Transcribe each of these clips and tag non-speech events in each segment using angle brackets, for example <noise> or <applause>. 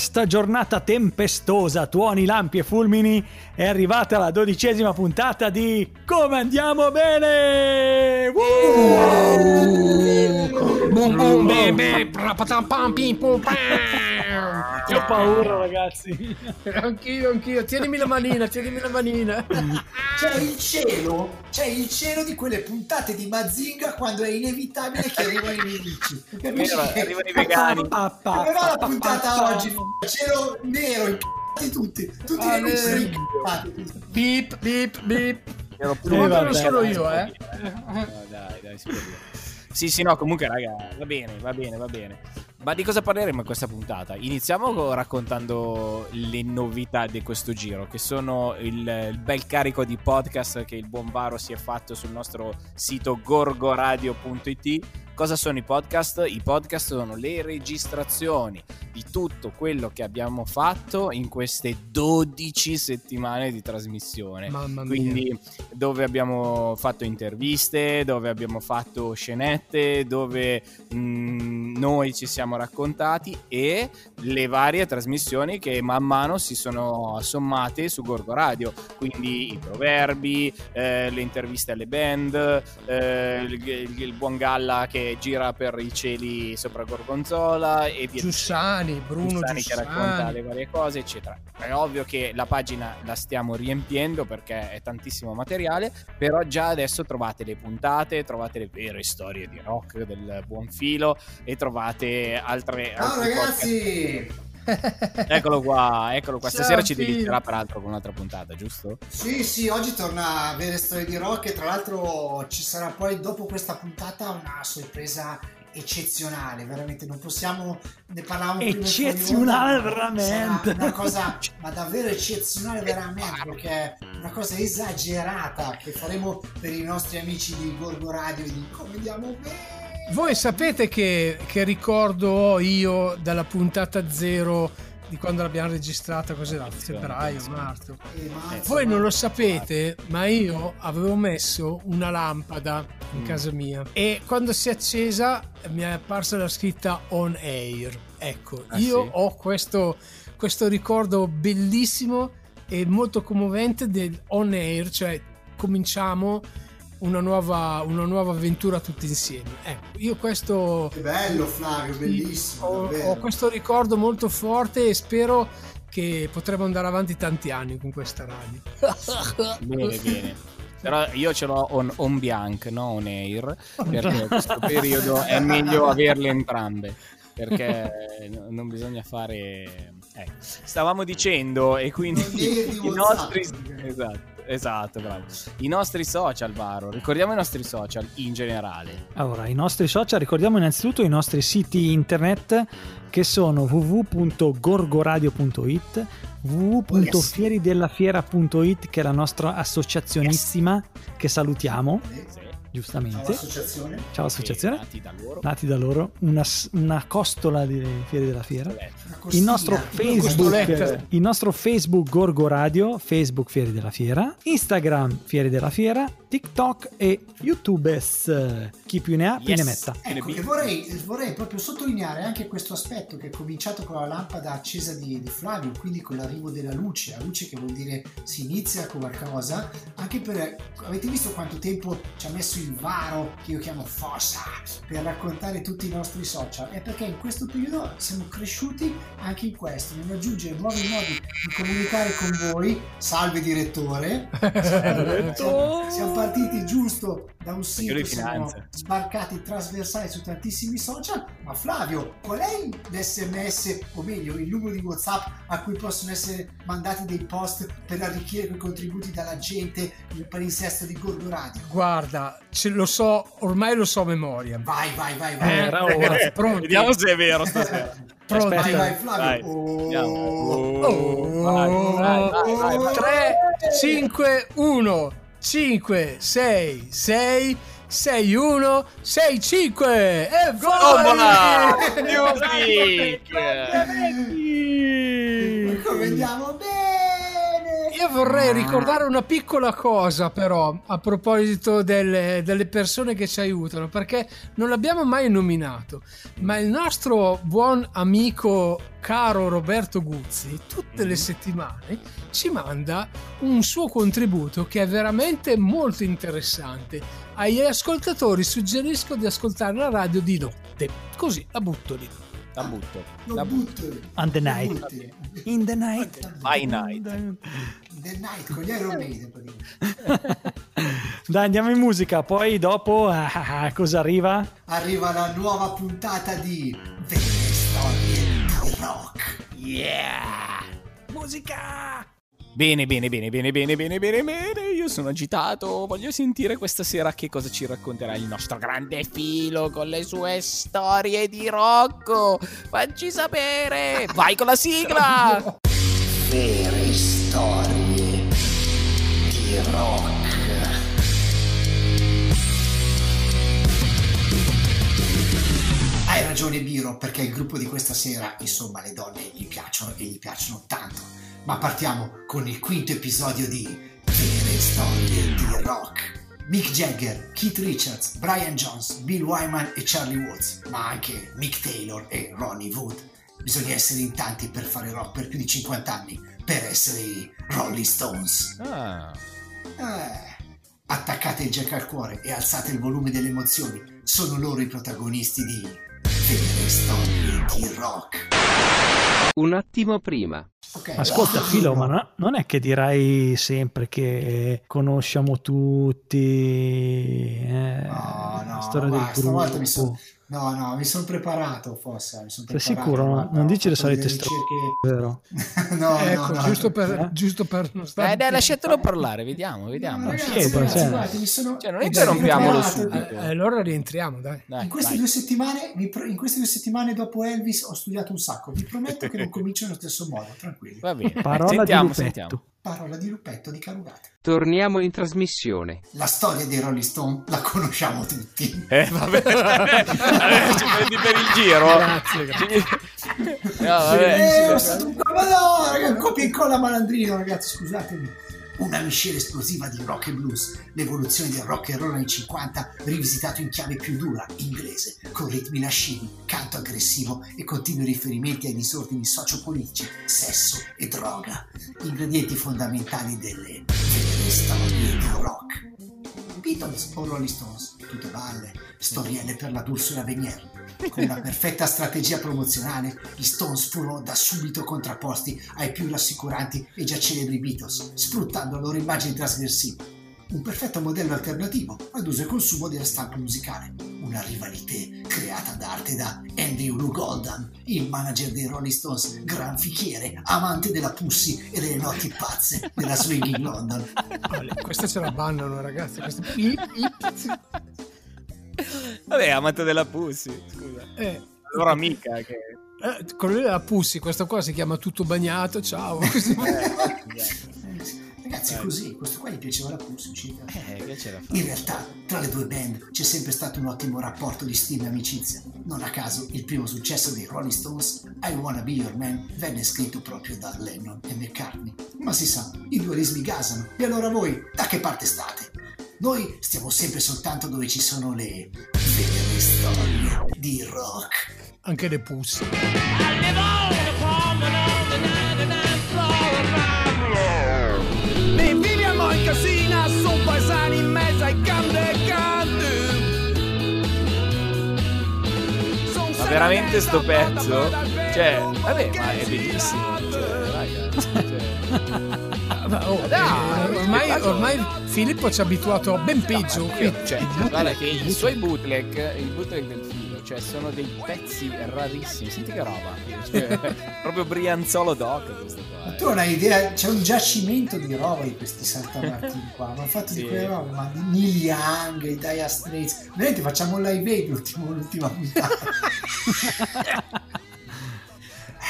questa giornata tempestosa, tuoni, lampi e fulmini, è arrivata la dodicesima puntata di Come andiamo bene! Boom Che ho paura ragazzi! <laughs> Anch'io, anch'io. Tienimi la manina, tienimi la manina. C'è il cielo, c'è il cielo di quelle puntate di Mazinga quando è inevitabile che arrivano i nemici. Arrivano i vegani. Pa, la puntata oggi? Cielo nero, i tutti, tutti Ah, i nemici sono eh. incazzati. Beep, beep, beep. Ero vabbè, non sono io, eh. No, dai, dai, si può dire. Sì, sì, no, comunque, raga, va bene, va bene, va bene. Ma di cosa parleremo in questa puntata? Iniziamo co- raccontando le novità di questo giro, che sono il, il bel carico di podcast che il buon Varo si è fatto sul nostro sito gorgoradio.it. Cosa sono i podcast? I podcast sono le registrazioni di tutto quello che abbiamo fatto in queste 12 settimane di trasmissione. Mamma mia. Quindi dove abbiamo fatto interviste, dove abbiamo fatto scenette, dove mh, noi ci siamo raccontati e le varie trasmissioni che man mano si sono sommate su Gorgo Radio, quindi i proverbi, eh, le interviste alle band, eh, il, il- il buon Galla che gira per i cieli sopra Gorgonzola e via Giussani, Bruno Giussani che racconta Giussani. le varie cose, eccetera. È ovvio che la pagina la stiamo riempiendo perché è tantissimo materiale, però già adesso trovate le puntate, trovate le vere storie di rock del buon filo e trovate altre... Ciao ragazzi! podcast. <laughs> Eccolo qua, eccolo qua. Ciao, Stasera ci delizierà peraltro con un'altra puntata, giusto? Sì, sì, oggi torna a avere storie di rock e tra l'altro ci sarà poi dopo questa puntata una sorpresa eccezionale, veramente non possiamo ne parlavamo prima Eccezionale, onda, ma veramente. una cosa ma davvero eccezionale veramente perché è una cosa esagerata che faremo per i nostri amici di Gorgo Radio di come andiamo bene. Voi sapete che, che ricordo ho io dalla puntata zero di quando l'abbiamo registrata, cos'era? Febbraio, marzo. Eh, ma- Voi non lo sapete, ma io avevo messo una lampada in Mm. casa mia e quando si è accesa mi è apparsa la scritta on air. Ecco, Ah, io sì? ho questo, questo ricordo bellissimo e molto commovente del on air, cioè cominciamo una nuova, una nuova avventura tutti insieme. Ecco, io questo Che bello Flavio, bellissimo. ho, ho questo ricordo molto forte e spero che potremo andare avanti tanti anni con questa radio. Bene, bene. Però io ce l'ho on, on bianc, no on air, perché in questo periodo è meglio averle entrambe. Perché no- non bisogna fare. eh, Stavamo dicendo, e quindi Non <laughs> i nostri. Esatto, esatto, bravo. I nostri social, Varo. Ricordiamo i nostri social in generale. Allora, i nostri social, ricordiamo innanzitutto i nostri siti internet che sono www.gorgoradio.it www.fieridellafiera.it che è la nostra associazionissima che salutiamo Sì. Giustamente. Ciao associazione. ciao associazione. Nati da loro. nati da loro. Una, una costola di Fieri della Fiera. Il nostro Facebook, il nostro Facebook Gorgo Radio, Facebook Fieri della Fiera, Instagram Fieri della Fiera, TikTok e YouTubes. Chi più ne ha, più ne Yes. metta. Ecco, e vorrei, vorrei proprio sottolineare anche questo aspetto che è cominciato con la lampada accesa di, di Flavio, quindi con l'arrivo della luce, la luce che vuol dire si inizia con qualcosa, anche per, avete visto quanto tempo ci ha messo il varo, che io chiamo Fossa, per raccontare tutti i nostri social? È perché in questo periodo siamo cresciuti anche in questo, nell'aggiungere nuovi modi di comunicare con voi, salve direttore, <laughs> siamo, siamo partiti giusto da un sito, finanza. sbarcati trasversali su tantissimi social, ma Flavio, qual è l'SMS o meglio il numero di WhatsApp a cui possono essere mandati dei post per arricchire quei contributi dalla gente il palinsesto di Gorgo Radio? Guarda, ce lo so, ormai lo so a memoria. Vai, vai, vai, vai. Eh, Era ora. pronti? Vediamo se è vero stasera. Vai, Aspetta. vai, Flavio. Vai, vai. 3, 5, 1, 5, 6, 6, 6, 1, 6, 5 e Tombola! vai! <laughs> Music! Come andiamo bene? Vorrei ricordare una piccola cosa però a proposito delle, delle persone che ci aiutano, perché non l'abbiamo mai nominato, ma il nostro buon amico caro Roberto Guzzi tutte le settimane ci manda un suo contributo che è veramente molto interessante. Agli ascoltatori suggerisco di ascoltare la radio di notte, così la butto lì. La butto. La butto. On the night. In the night. By night. The Night con gli Iron Maiden. <laughs> Dai, andiamo in musica. Poi dopo, ah, <laughs> ah, cosa arriva? Arriva la nuova puntata di Storie di Rock. Yeah! Musica! Bene, bene, bene, bene, bene, bene, bene, bene. Io sono agitato. Voglio sentire questa sera che cosa ci racconterà il nostro grande filo con le sue storie di Rocco. Facci sapere. Vai con la sigla. Vere Storie di Rock. Hai ragione Biro, perché il gruppo di questa sera, insomma, le donne gli piacciono e gli piacciono tanto. Ma partiamo con il quinto episodio di Vere Storie di Rock. Mick Jagger, Keith Richards, Brian Jones, Bill Wyman e Charlie Watts, ma anche Mick Taylor e Ronnie Wood. Bisogna essere in tanti per fare rock per più di 50 anni, per essere i Rolling Stones. Ah, Eh, attaccate il jack al cuore e alzate il volume delle emozioni. Sono loro i protagonisti di Vere Storie di Rock. Un attimo prima. Ok, Ascolta, Filo, ma no- non è che dirai sempre che conosciamo tutti eh, No, no, la storia del guarda, stavolta mi gruppo. sono- No, no, mi sono preparato, Fossa. Mi sono Sei preparato, sicuro? No? Non dici le solite storie, vero? <laughs> no, ecco, no, no. giusto, per, Eh? giusto per non stare... eh, dai, lasciatelo parlare. Vediamo, No, vediamo. ragazzi, chiedo, ragazzi, cioè. guardate, mi sono... Cioè, non interrompiamolo subito. Eh, allora rientriamo, dai. Dai, In queste, vai. due settimane, in queste due settimane dopo Elvis ho studiato un sacco. Vi prometto che non comincio nello stesso modo, tranquilli. Va bene. Parola sentiamo, di lupetto. sentiamo. Parola di Lupetto di Carugate. Torniamo in trasmissione. La storia dei Rolling Stone la conosciamo tutti. Eh, vabbè. <laughs> Adesso ci prendi per il giro. Grazie, grazie. No, vabbè. Eh, ho stato un ma no, ragazzi, copia e incolla malandrino, ragazzi, scusatemi. Una miscela esplosiva di rock e blues, l'evoluzione del rock and roll anni 50 rivisitato in chiave più dura, inglese, con ritmi lascivi, canto aggressivo e continui riferimenti ai disordini sociopolitici, sesso e droga, ingredienti fondamentali delle vere storie. Beatles o Rolling Stones, tutte balle, storielle per la D'Ursula Venier. Con una perfetta strategia promozionale, gli Stones furono da subito contrapposti ai più rassicuranti e già celebri Beatles, sfruttando la loro immagine trasgressiva. Un perfetto modello alternativo ad uso e consumo della stampa musicale. Una rivalità creata da arte da Andrew Lou Goldham, il manager dei Rolling Stones, gran fichiere, amante della Pussy e delle notti pazze della Swinging London. Questa ce la bannano, ragazzi. Questa... Vabbè, amante della Pussy. Scusa. Eh, La loro amica che... eh, quello della Pussy, questo qua si chiama Tutto Bagnato, ciao. Così. Eh. <laughs> Ragazzi, è così, questo qua gli piaceva la Pussy, uscita. Eh, che c'era? In realtà, tra le due band c'è sempre stato un ottimo rapporto di stima e amicizia. Non a caso, il primo successo dei Rolling Stones, I Wanna Be Your Man, venne scritto proprio da Lennon e McCartney. Ma si sa, i dualismi gasano. E allora voi, da che parte state? Noi stiamo sempre soltanto dove ci sono le vere storie di rock. Anche le Pussy. Mi casina, sono paesani in mezzo ai cande cande. Ma veramente sto pezzo? Cioè, vabbè, ma è bellissimo. Cioè, raga. Cioè, Ma, oh, dai, eh, ormai, Filippo ci ha abituato a ben peggio. io- qui. cioè, guarda che i suoi bootleg, il bootleg del cioè sono dei pezzi rarissimi. Senti che roba. <laughs> Cioè, proprio Brianzolo Doc questo qua. Tu non hai idea, c'è un giacimento di roba di questi saltamartini qua, ma fatto Sì. di quelle robe, ma di Neil Young, i Dire Straits, veramente facciamo un live aid l'ultimo, l'ultima puntata. <laughs>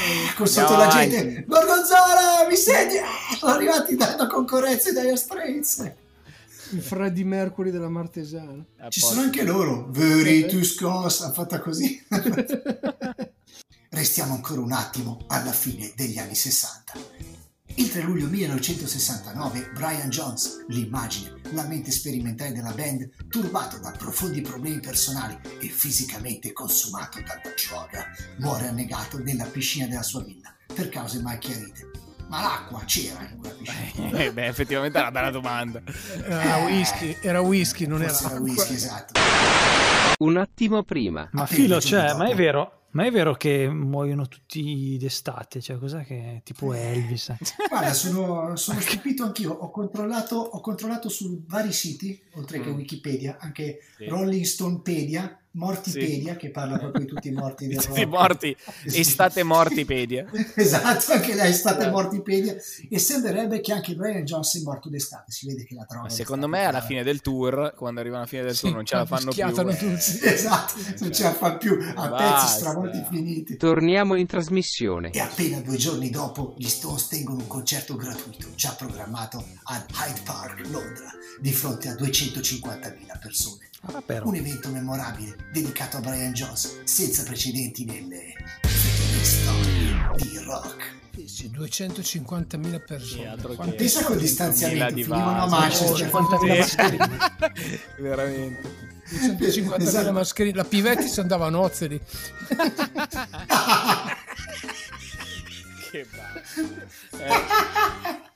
Eh, Con sotto Andiamo la gente, Gorgonzola, mi senti? Eh, sono arrivati dando concorrenza ai Dire Straits. Il Freddie Mercury della Martesana. A Ci sono anche loro, Veritus Cos, fatta così. <laughs> Restiamo ancora un attimo alla fine degli anni 60. Il 3 luglio 1969 Brian Jones, l'immagine, la mente sperimentale della band, turbato da profondi problemi personali e fisicamente consumato dalla droga, muore annegato nella piscina della sua villa per cause mai chiarite. Ma l'acqua c'era in quella piscina. Eh, beh, effettivamente è una bella domanda. Era whisky, era whisky, non era era whisky, esatto. Un attimo prima. Ma Appena Filo, cioè, ma è vero? Ma è vero che muoiono tutti d'estate? Cioè, cos'è che tipo Elvis? Guarda, sono, sono stupito anch'io. Ho controllato, ho controllato su vari siti, oltre che Mm. Wikipedia, anche Sì. Rolling Stonepedia, Mortipedia, che parla proprio di tutti i morti <laughs> del Tutti morti. Sì. Estate mortipedia. <laughs> Esatto, anche lei è stata Esatto. Mortipedia. E sembrerebbe che anche Brian Jones è morto d'estate. Si vede che la è secondo me alla brava. fine del tour, quando arrivano alla fine del tour, non ce la <laughs> fanno più. eh. tutti. Esatto, non ce la fa più a Basta. pezzi stravolti finiti. Torniamo in trasmissione. E appena due giorni dopo gli Stones tengono un concerto gratuito già programmato al Hyde Park, Londra, di fronte a 250.000 persone. Ah. Un evento memorabile dedicato a Brian Jones, senza precedenti nelle nelle storie di rock. Sì, 250.000 Sì, persone. Quante- Pensa col 100.000 distanziamento, di finivano a. Manchester. Oh, mascherine. Veramente. 250.000 Esatto. mascherine. La Pivetti si andava a Nozzeri. che bello. <laughs>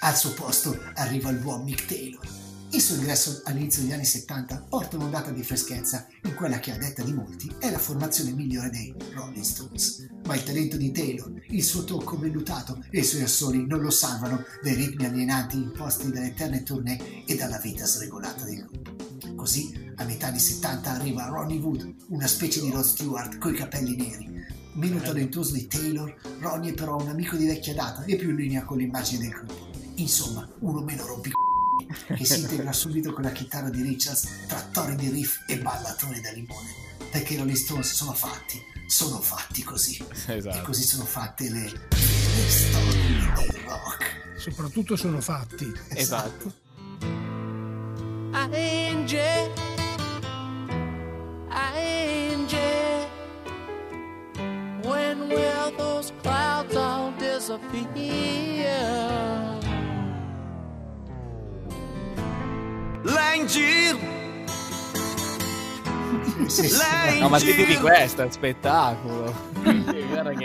Al suo posto arriva il buon Mick Taylor. Il suo ingresso all'inizio degli anni 70 porta un'ondata di freschezza in quella che a detta di molti è la formazione migliore dei Rolling Stones. Ma il talento di Taylor, il suo tocco vellutato e i suoi assoli non lo salvano dai ritmi alienanti imposti dalle eterne tournée e dalla vita sregolata del gruppo. Così, a metà anni 70 arriva Ronnie Wood, una specie di Rod Stewart coi capelli neri. Meno talentuoso di Taylor, Ronnie è però un amico di vecchia data e più in linea con l'immagine del gruppo. Insomma, uno meno rompic che si integra subito con la chitarra di Richards tra torridi riff e ballatone da limone. Perché i Rolling Stones sono fatti, sono fatti così. E Esatto. così sono fatte le, le storie del rock. Soprattutto sono fatti. Esatto. Angel, Angel, when will those clouds all disappear? L'Angel, Sì, sì, Lei- No, ma senti di questo, è spettacolo.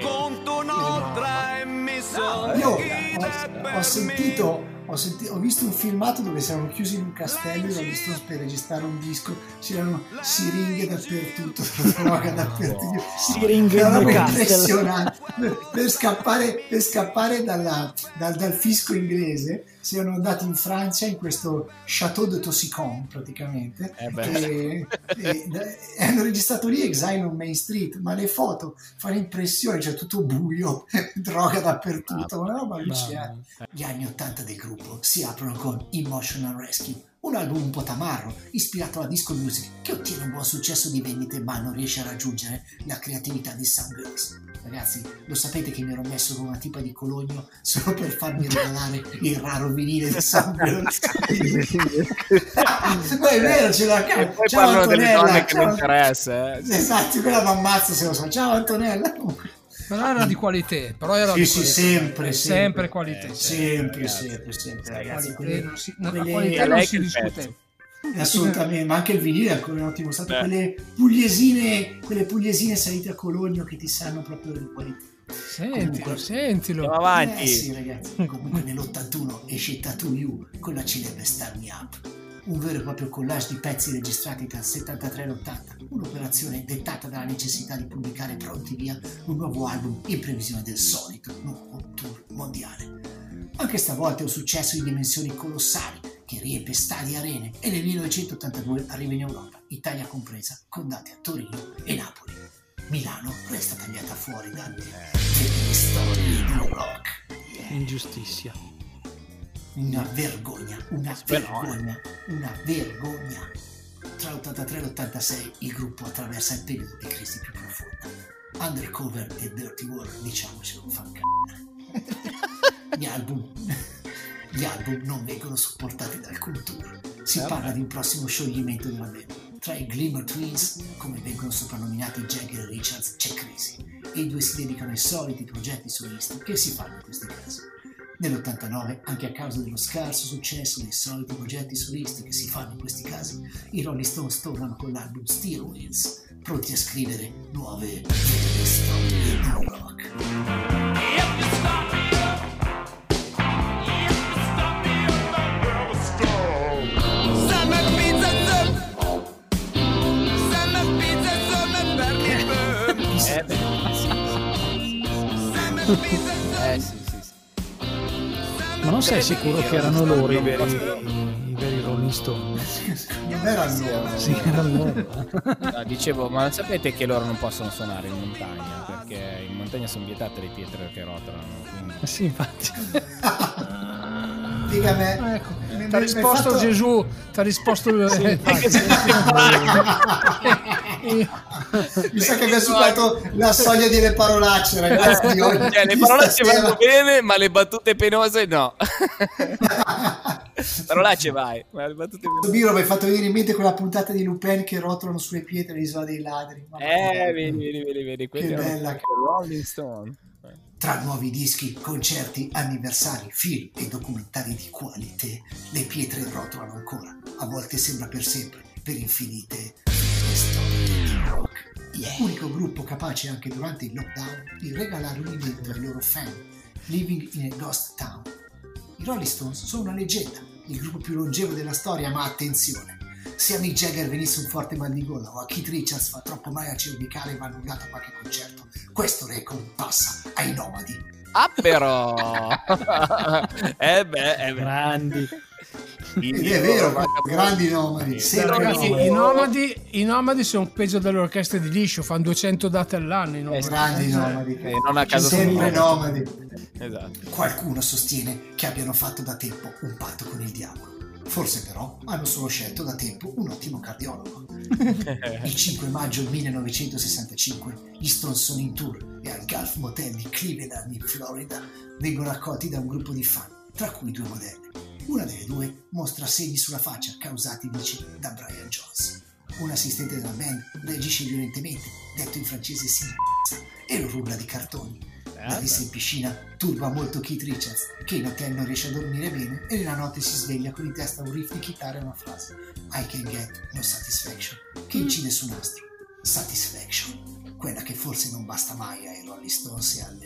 Conto un'altra e mi sono Io ho, ho sentito, ho senti- ho visto un filmato dove si erano chiusi in un castello e Rolling Stones per registrare un disco, c'erano siringhe dappertutto, <laughs> droga dappertutto. Siringhe roba the castle. impressionante. Per, scappare, per scappare dalla- dal, dal fisco inglese siano andati in Francia in questo Château de Tossicon praticamente Eh e, e- e hanno registrato lì Exile on Main Street ma le foto fanno impressione c'è tutto buio <laughs> droga dappertutto una roba allucinante gli anni 80 del gruppo si aprono con Emotional Rescue, un album un po' tamarro, ispirato alla disco music, che ottiene un buon successo di vendite ma non riesce a raggiungere la creatività di Soundgirls. Ragazzi, lo sapete che mi ero messo con una tipa di Cologno solo per farmi regalare il raro vinile di Soundgirls? Ma <laughs> è vero, ce l'ha E poi Ciao parlano delle Antonella, donne che non interessa, eh. Esatto, quella mi ammazza se lo so. Ciao Antonella. Però era di qualità. Però era Sì, di sì, qualità. sempre, sempre qualità. Eh, Sempre, sempre, sempre, ragazzi. Quelle- non si- no, la quelle- qualità non si che discute. Assolutamente, ma anche il vinile è ancora un ottimo stato. Eh. Quelle pugliesine, quelle pugliesine salite a Cologno che ti sanno proprio di qualità. Sentilo, Comunque- sentilo. Andiamo avanti. Eh sì, ragazzi. Comunque nell'81 esce Tattoo You con la celebre Star Me Up. Un vero e proprio collage di pezzi registrati dal 73 all'80. Un'operazione dettata dalla necessità di pubblicare pronti via un nuovo album in previsione del solito nuovo tour mondiale. Anche stavolta è un successo di dimensioni colossali che riempie stadi e arene e nel 1982 arriva in Europa, Italia compresa, con date a Torino e Napoli. Milano resta tagliata fuori dalle, storie del rock. Ingiustizia. Una vergogna, una Beh, no, vergogna, una vergogna. Tra l'83 e l'86 il gruppo attraversa il periodo di crisi più profonda. Undercover e Dirty Work, diciamocelo, fa cagare. Gli album, gli album non vengono supportati da alcun tour. Si Eh, parla di un prossimo scioglimento della band. Tra i Glimmer Twins, come vengono soprannominati Jagger e Richards, c'è crisi e i due si dedicano ai soliti progetti solisti che si fanno in questi casi. Nell'89, anche a causa dello scarso successo dei soliti progetti solisti che si fanno in questi casi, i Rolling Stones tornano con l'album Steel Wheels, pronti a scrivere nuove storie di rock. Pizza Ma non sei sicuro che erano loro i veri, Stone. i veri Rolling Stones? Non era loro. Sì, erano loro. eh. No, dicevo, ma non sapete che loro non possono suonare in montagna? Perché in montagna sono vietate le pietre che rotolano. Quindi... Eh Sì, infatti. Dica me. Ah, Ecco, mi- ti ha risposto fatto- Gesù, ti ha risposto il... <laughs> <laughs> Mi sa che mi ha superato la soglia delle parolacce, ragazzi. Cioè, le stasera. vanno bene, ma le battute penose no. <laughs> Parolacce vai, ma le battute penose. Biro mi hai fatto venire in mente quella puntata di Lupin che rotolano sulle pietre l'isola dei ladri. Mamma Eh, vedi, vedi, vedi, vedi. Che bella i Rolling Stone. Tra nuovi dischi, concerti, anniversari, film e documentari di qualità, le pietre rotolano ancora. A volte sembra per sempre, per infinite storie rock. Unico gruppo capace anche durante il lockdown di regalare un evento ai loro fan, Living in a Ghost Town. I Rolling Stones sono una leggenda, il gruppo più longevo della storia, ma attenzione! Se a Mick Jagger venisse un forte mal di gola o a Keith Richards fa troppo male al cervicale e va annullato qualche concerto, questo record passa ai nomadi. Ah, però. <laughs> eh beh, eh beh. Grandi. Ed è vero, grandi nomadi, sempre Ragazzi, nomadi. i nomadi, i nomadi sono peggio delle orchestre di liscio, fanno 200 date all'anno. i nomadi. Grandi nomadi. Eh, non a caso sempre sono- nomadi. Esatto. Qualcuno sostiene che abbiano fatto da tempo un patto con il diavolo. Forse però hanno solo scelto da tempo un ottimo cardiologo. <laughs> Il 5 maggio 1965 gli Stones sono in tour e al Gulf Motel di Cleveland in Florida vengono accolti da un gruppo di fan, tra cui due modelle. Una delle due mostra segni sulla faccia causati, dice, da Brian Jones. Un assistente della band reagisce violentemente, detto in francese si e lo rulla di cartoni. La rissa in piscina turba molto Keith Richards, che in hotel non riesce a dormire bene e nella notte si sveglia con in testa un riff di chitarra e una frase I can get no satisfaction, che incide su nastro. Satisfaction, quella che forse non basta mai ai Rolling Stones e alle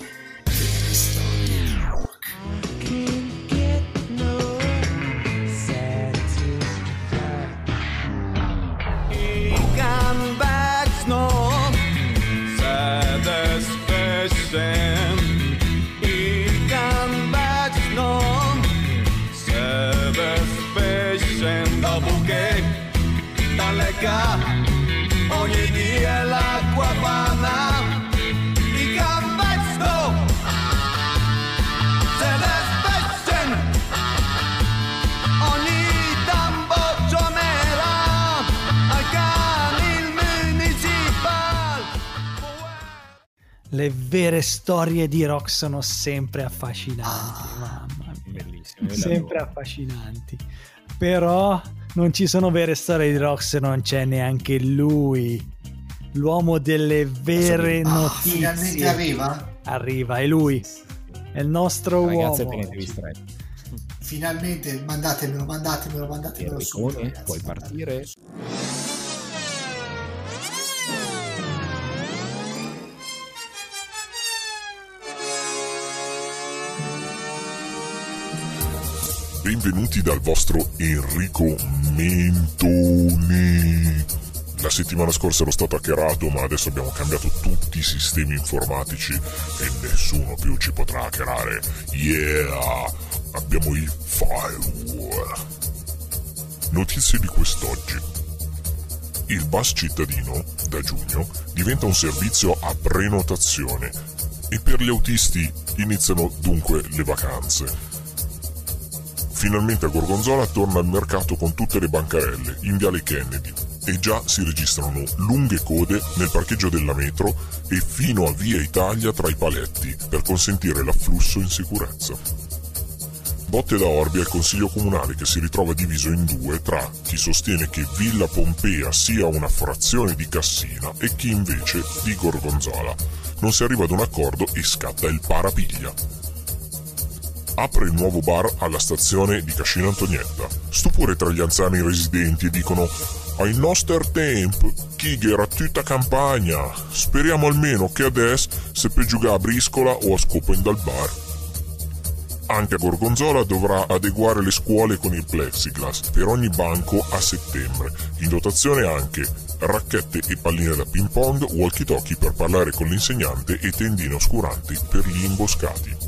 Le vere storie di rock sono sempre affascinanti, mamma mia. Bellissimo. io Sempre affascinanti. Però non ci sono vere storie di rock se non c'è neanche lui. L'uomo delle vere Ah, notizie. finalmente arriva? Arriva, è lui. È il nostro Ragazzi, uomo. tenetevi stretti. Finalmente mandatemelo, mandatemelo, mandatemelo. Enricone, puoi mandatemelo. partire. Benvenuti dal vostro Enrico Mentoni. La settimana scorsa ero stato hackerato, ma adesso abbiamo cambiato tutti i sistemi informatici e nessuno più ci potrà hackerare. Yeah! Abbiamo i firewall. Notizie di quest'oggi. Il bus cittadino, da giugno, diventa un servizio a prenotazione e per gli autisti iniziano dunque le vacanze. Finalmente a Gorgonzola torna al mercato con tutte le bancarelle in Viale Kennedy e già si registrano lunghe code nel parcheggio della metro e fino a Via Italia tra i paletti per consentire l'afflusso in sicurezza. botte da Orbi al Consiglio Comunale che si ritrova diviso in due tra chi sostiene che Villa Pompea sia una frazione di Cassina e chi invece di Gorgonzola. Non si arriva ad un accordo e scatta il parapiglia. Apre il nuovo bar alla stazione di Cascina Antonietta. Stupore tra gli anziani residenti e dicono ai nostri tempi, chi era tutta campagna. Speriamo almeno che adesso se per giocare a briscola o a scopen dal bar. Anche Gorgonzola dovrà adeguare le scuole con il plexiglass per ogni banco a settembre. In dotazione anche racchette e palline da ping pong, walkie-talkie per parlare con l'insegnante e tendine oscuranti per gli imboscati.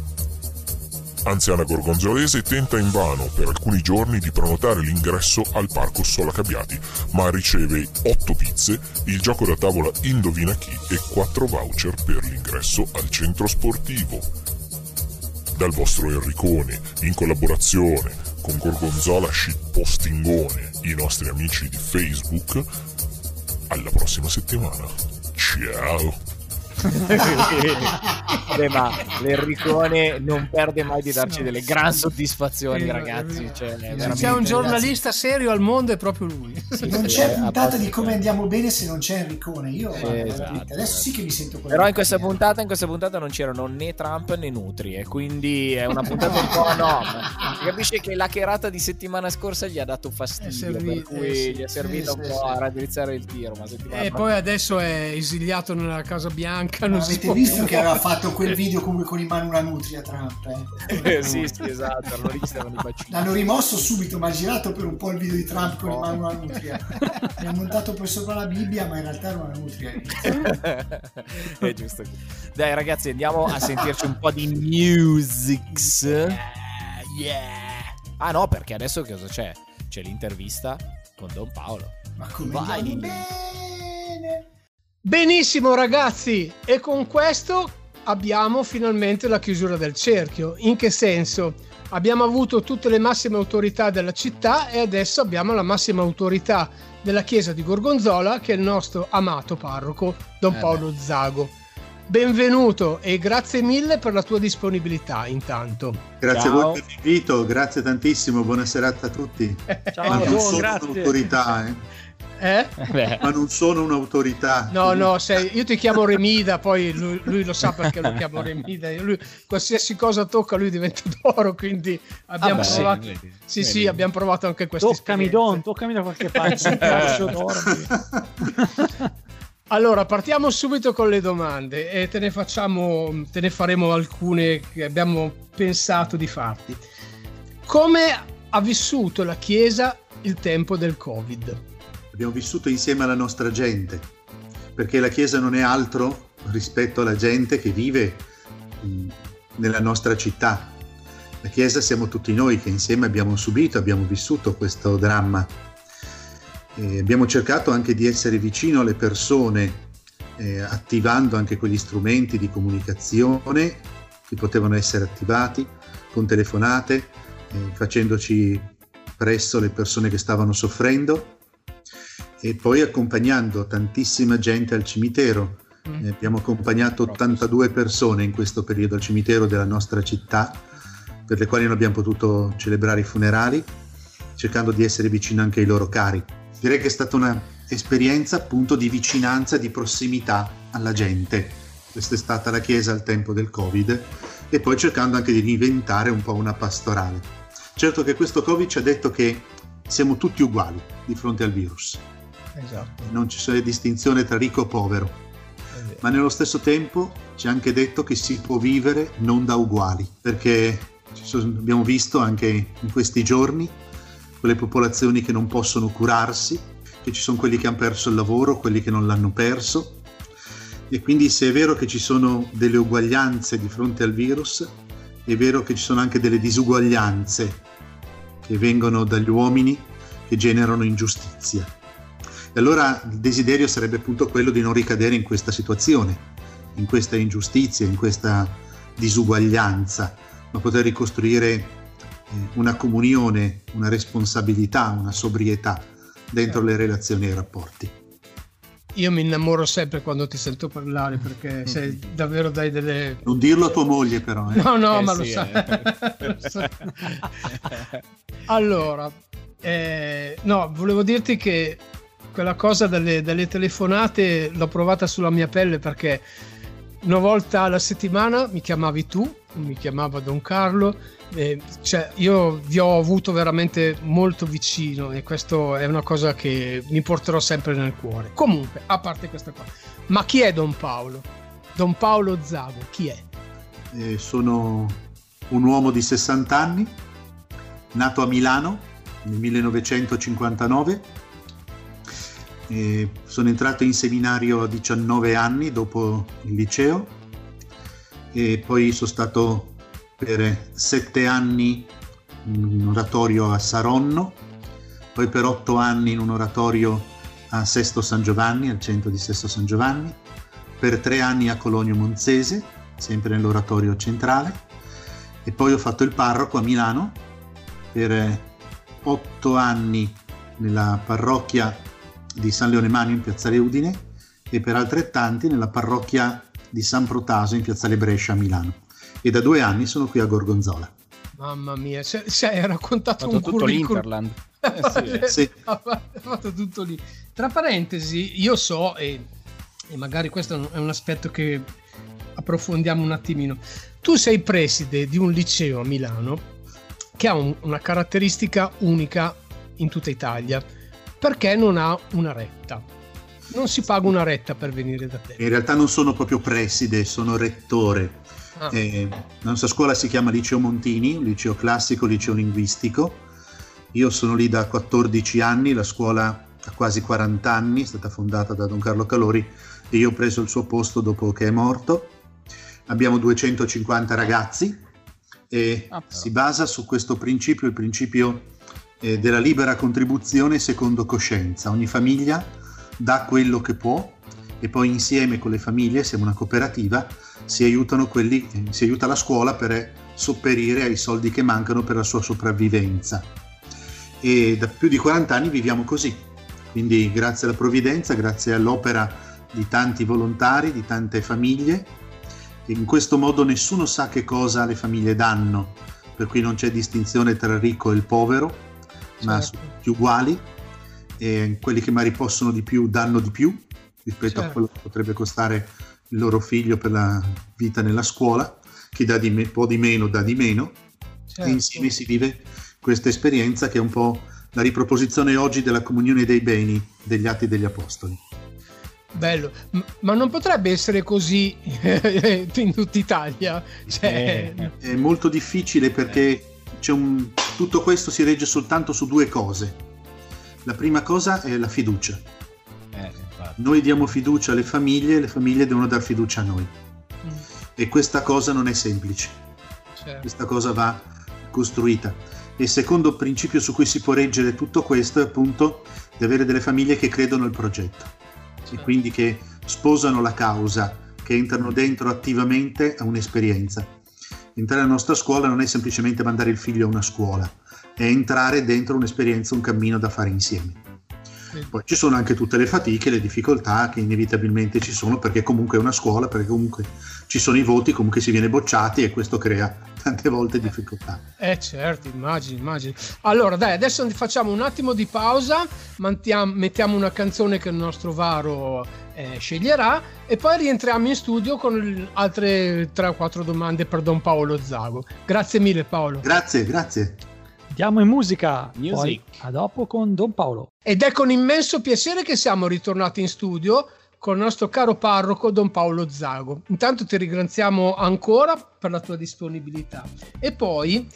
Anziana gorgonzolese tenta invano per alcuni giorni di prenotare l'ingresso al parco Solacabbiati, ma riceve 8 pizze, il gioco da tavola Indovina chi e 4 voucher per l'ingresso al centro sportivo. Dal vostro Enricone, in collaborazione con Gorgonzola Shitpostingone, i nostri amici di Facebook, alla prossima settimana. Ciao! Beh, ma l'Enricone non perde mai di darci delle gran soddisfazioni, Sì, ragazzi. Cioè, Se c'è un giornalista serio al mondo è proprio lui. Non Sì, c'è sì, puntata di come andiamo bene se non c'è Enricone. Io Sì, esatto, adesso sì che mi sento quello Però in questa puntata, in questa puntata non c'erano né Trump né Nutri e quindi è una puntata un po' no. ma si capisce che la cherata di settimana scorsa gli ha dato fastidio, È servi- per cui eh, sì, gli è servito sì, un sì, po' sì. a raddrizzare il tiro. E poi adesso è esiliato nella Casa Bianca. Non si Avete visto che aveva fatto quel video comunque con in mano una nutria Trump? eh? Eh, sì, sì, esatto, stavano i bacini. L'hanno rimosso subito, ma ha girato per un po' il video di Trump con in mano una nutria. Mi ha montato poi sopra la Bibbia, ma in realtà era una nutria. <laughs> è giusto. Dai ragazzi, andiamo a sentirci un po' di musics. Ah no, perché adesso che cosa c'è? C'è l'intervista con Don Paolo. Ma come Vai. bene? Benissimo ragazzi, e con questo abbiamo finalmente la chiusura del cerchio. In che senso? Abbiamo avuto tutte le massime autorità della città e adesso abbiamo la massima autorità della chiesa di Gorgonzola che è il nostro amato parroco Don Eh Paolo Zago. Benvenuto e grazie mille per la tua disponibilità intanto. Grazie Ciao. a voi per l'invito, grazie tantissimo, buona serata a tutti. Ciao, Ma non Don, sono grazie. un'autorità, eh. Eh? Beh, ma non sono un'autorità. No, no, sei- io ti chiamo Remida, poi lui, lui lo sa perché lo chiamo Remida. Lui, qualsiasi cosa tocca, lui diventa d'oro. Quindi abbiamo Ah, beh, provato. sì, vedi, Sì, vedi. sì, abbiamo provato anche questa Toccami. Don, toccami da qualche parte. <laughs> Allora, partiamo subito con le domande e te ne facciamo, te ne faremo alcune che abbiamo pensato di farti. Come ha vissuto la Chiesa il tempo del Covid? Abbiamo vissuto insieme alla nostra gente, perché la Chiesa non è altro rispetto alla gente che vive nella nostra città. La Chiesa siamo tutti noi che insieme abbiamo subito, abbiamo vissuto questo dramma. E abbiamo cercato anche di essere vicino alle persone, eh, attivando anche quegli strumenti di comunicazione che potevano essere attivati con telefonate, eh, facendoci presso le persone che stavano soffrendo e poi accompagnando tantissima gente al cimitero. Mm. Eh, abbiamo accompagnato 82 persone in questo periodo al cimitero della nostra città, per le quali non abbiamo potuto celebrare i funerali, cercando di essere vicino anche ai loro cari. Direi che è stata un'esperienza appunto di vicinanza, di prossimità alla gente. Questa è stata la Chiesa al tempo del Covid e poi cercando anche di reinventare un po' una pastorale. Certo che questo Covid ci ha detto che siamo tutti uguali di fronte al virus, Esatto. non ci c'è distinzione tra ricco e povero, ma nello stesso tempo ci ha anche detto che si può vivere non da uguali, perché abbiamo visto anche in questi giorni quelle popolazioni che non possono curarsi, che ci sono quelli che hanno perso il lavoro, quelli che non l'hanno perso, e quindi se è vero che ci sono delle uguaglianze di fronte al virus, è vero che ci sono anche delle disuguaglianze che vengono dagli uomini che generano ingiustizia. E allora il desiderio sarebbe appunto quello di non ricadere in questa situazione, in questa ingiustizia, in questa disuguaglianza, ma poter ricostruire eh, una comunione, una responsabilità, una sobrietà dentro le relazioni e i rapporti. io mi innamoro sempre quando ti sento parlare perché sei davvero dai delle... Non dirlo a tua moglie però. Eh. No, no, Eh ma sì, lo sai. eh. Lo <laughs> sai. allora, eh, no, volevo dirti che quella cosa delle, delle telefonate l'ho provata sulla mia pelle perché una volta alla settimana mi chiamavi tu, mi chiamava Don Carlo, eh, cioè io vi ho avuto veramente molto vicino e questo è una cosa che mi porterò sempre nel cuore. Comunque, a parte questa cosa, ma chi è Don Paolo? Don Paolo Zago, chi è? Eh, sono un uomo di 60 anni, nato a Milano nel 1959. Eh, sono entrato in seminario a 19 anni dopo il liceo. E poi sono stato per sette anni in un oratorio a Saronno, poi per otto anni in un oratorio a Sesto San Giovanni, al centro di Sesto San Giovanni, per tre anni a Cologno Monzese, sempre nell'oratorio centrale, e poi ho fatto il parroco a Milano per otto anni nella parrocchia di San Leone Magno in piazzale Udine e per altrettanti nella parrocchia di San Protaso in piazzale Brescia a Milano. E da due anni sono qui a Gorgonzola. Mamma mia, se, se hai raccontato un tutto curriculum. l'Interland. Eh <laughs> sì. Sì. ha fatto tutto lì. Tra parentesi, io so, e, e magari questo è un aspetto che approfondiamo un attimino. Tu sei preside di un liceo a Milano che ha un- una caratteristica unica in tutta Italia, perché non ha una retta. Non si paga una retta per venire da te. In realtà non sono proprio preside, sono rettore. Ah, Eh, la nostra scuola si chiama Liceo Montini, liceo classico, liceo linguistico. Io sono lì da 14 anni, la scuola ha quasi 40 anni, è stata fondata da Don Carlo Calori e io ho preso il suo posto dopo che è morto. Abbiamo 250 ragazzi e Ah, si basa su questo principio, il principio eh, della libera contribuzione secondo coscienza. Ogni famiglia dà quello che può e poi insieme con le famiglie, siamo una cooperativa, si aiutano quelli, eh, si aiuta la scuola per sopperire ai soldi che mancano per la sua sopravvivenza. E da più di 40 anni viviamo così. Quindi grazie alla provvidenza, grazie all'opera di tanti volontari, di tante famiglie, in questo modo nessuno sa che cosa le famiglie danno, per cui non c'è distinzione tra il ricco e il povero, ma Certo. sono tutti uguali e quelli che magari possono di più danno di più rispetto a Certo. quello che potrebbe costare il loro figlio per la vita nella scuola, chi dà di me- può di meno dà di meno certo. e insieme si vive questa esperienza che è un po' la riproposizione oggi della comunione dei beni degli atti degli apostoli. Bello, ma non potrebbe essere così <laughs> in tutta Italia? Cioè, È molto difficile perché c'è un- tutto questo si regge soltanto su due cose. La prima cosa è la fiducia. eh. Noi diamo fiducia alle famiglie, le famiglie devono dar fiducia a noi. mm, E questa cosa non è semplice, certo. questa cosa va costruita. E il secondo principio su cui si può reggere tutto questo è appunto di avere delle famiglie che credono al progetto e quindi che sposano la causa, che entrano dentro attivamente a un'esperienza. Entrare alla nostra scuola non è semplicemente mandare il figlio a una scuola, è entrare dentro un'esperienza, un cammino da fare insieme. Poi ci sono anche tutte le fatiche, le difficoltà che inevitabilmente ci sono perché comunque è una scuola, perché comunque ci sono i voti, comunque si viene bocciati e questo crea tante volte difficoltà. Eh certo, immagino, immagino. Allora dai, adesso facciamo un attimo di pausa, mettiamo una canzone che il nostro Varo eh, sceglierà e poi rientriamo in studio con altre 3 o 4 domande per Don Paolo Zago. Grazie mille Paolo. Grazie, grazie. Andiamo in musica. Music. Poi a dopo con Don Paolo. Ed è con immenso piacere che siamo ritornati in studio con il nostro caro parroco Don Paolo Zago. Intanto ti ringraziamo ancora per la tua disponibilità. E poi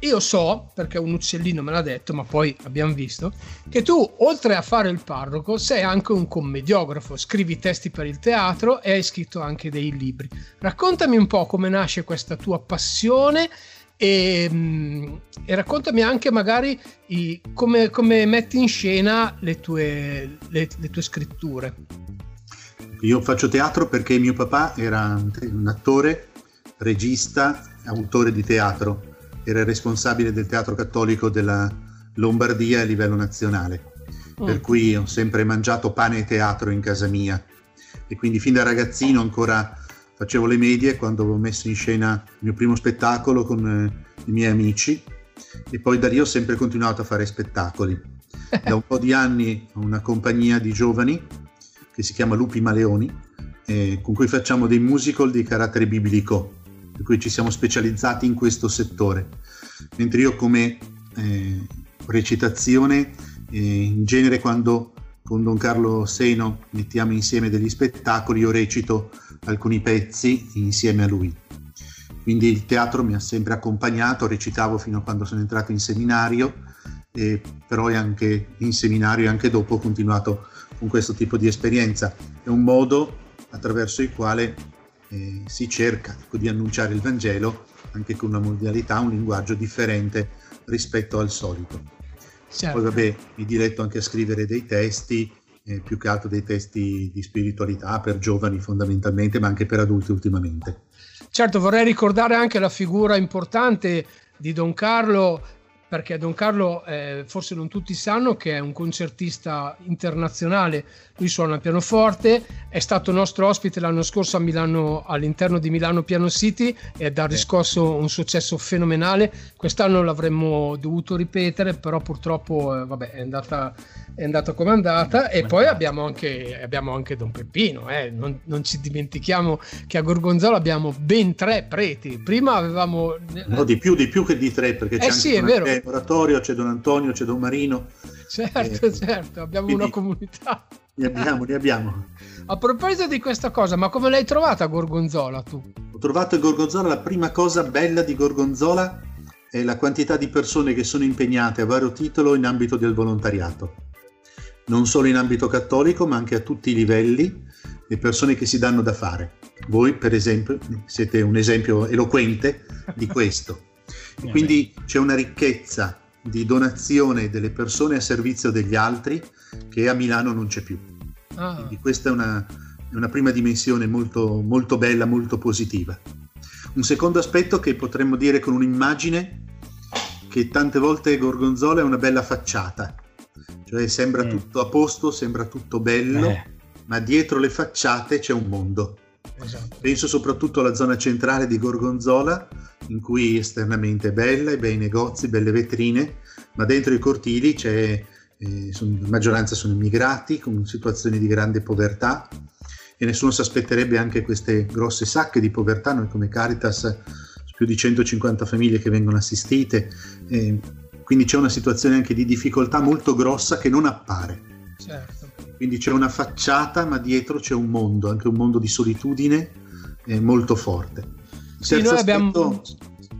io so, perché un uccellino me l'ha detto, ma poi abbiamo visto, che tu oltre a fare il parroco sei anche un commediografo, scrivi testi per il teatro e hai scritto anche dei libri. Raccontami un po' come nasce questa tua passione e, mm, e raccontami anche magari i- come, come metti in scena le tue, le- le tue scritture. Io faccio teatro perché mio papà era un attore, regista, autore di teatro, era il responsabile del teatro cattolico della Lombardia a livello nazionale. per Mm. cui ho sempre mangiato pane e teatro in casa mia e quindi fin da ragazzino ancora facevo le medie quando avevo messo in scena il mio primo spettacolo con eh, i miei amici e poi da lì ho sempre continuato a fare spettacoli. <laughs> Da un po' di anni ho una compagnia di giovani che si chiama Lupi Maleoni eh, con cui facciamo dei musical di carattere biblico, per cui ci siamo specializzati in questo settore. Mentre io come eh, recitazione, eh, in genere quando con Don Carlo Seno mettiamo insieme degli spettacoli, io recito alcuni pezzi insieme a lui. Quindi il teatro mi ha sempre accompagnato, recitavo fino a quando sono entrato in seminario, e però anche in seminario e anche dopo ho continuato con questo tipo di esperienza. È un modo attraverso il quale eh, si cerca ecco, di annunciare il Vangelo anche con una modalità, un linguaggio differente rispetto al solito. Certo. Poi vabbè, mi diletto anche a scrivere dei testi, eh, più che altro dei testi di spiritualità per giovani fondamentalmente, ma anche per adulti ultimamente. Certo, vorrei ricordare anche la figura importante di Don Carlo, perché Don Carlo eh, forse non tutti sanno che è un concertista internazionale, lui suona il pianoforte, è stato nostro ospite l'anno scorso a Milano, all'interno di Milano Piano City ed ha riscosso un successo fenomenale, quest'anno l'avremmo dovuto ripetere, però purtroppo eh, vabbè, è, andata, è andata come è andata. E poi abbiamo anche, abbiamo anche Don Peppino, eh, non, non ci dimentichiamo che a Gorgonzola abbiamo ben tre preti, prima avevamo... No, di più, di più che di tre, perché c'è Eh anche sì, è Don vero. Oratorio, c'è Don Antonio, c'è Don Marino, Certo, Eh, certo, abbiamo quindi- una comunità. ne abbiamo, ne abbiamo. A proposito di questa cosa, ma come l'hai trovata Gorgonzola tu? Ho trovato Gorgonzola, la prima cosa bella di Gorgonzola è la quantità di persone che sono impegnate a vario titolo in ambito del volontariato. Non solo in ambito cattolico, ma anche a tutti i livelli, le persone che si danno da fare. Voi, per esempio, siete un esempio eloquente di questo. E quindi c'è una ricchezza di donazione delle persone a servizio degli altri che a Milano non c'è più. Ah, Quindi questa è una, una prima dimensione molto, molto bella, molto positiva. Un secondo aspetto che potremmo dire con un'immagine che tante volte Gorgonzola è una bella facciata, cioè sembra Mm. tutto a posto, sembra tutto bello, Eh. ma dietro le facciate c'è un mondo. Esatto. Penso soprattutto alla zona centrale di Gorgonzola, in cui esternamente è bella, i bei negozi, belle vetrine, ma dentro i cortili c'è, eh, son- la maggioranza sono immigrati con situazioni di grande povertà e nessuno si aspetterebbe anche queste grosse sacche di povertà. Noi come Caritas più di 150 famiglie che vengono assistite, eh, quindi c'è una situazione anche di difficoltà molto grossa che non appare. certo. Quindi c'è una facciata, ma dietro c'è un mondo, anche un mondo di solitudine eh, molto forte. Sì, noi abbiamo... aspetto,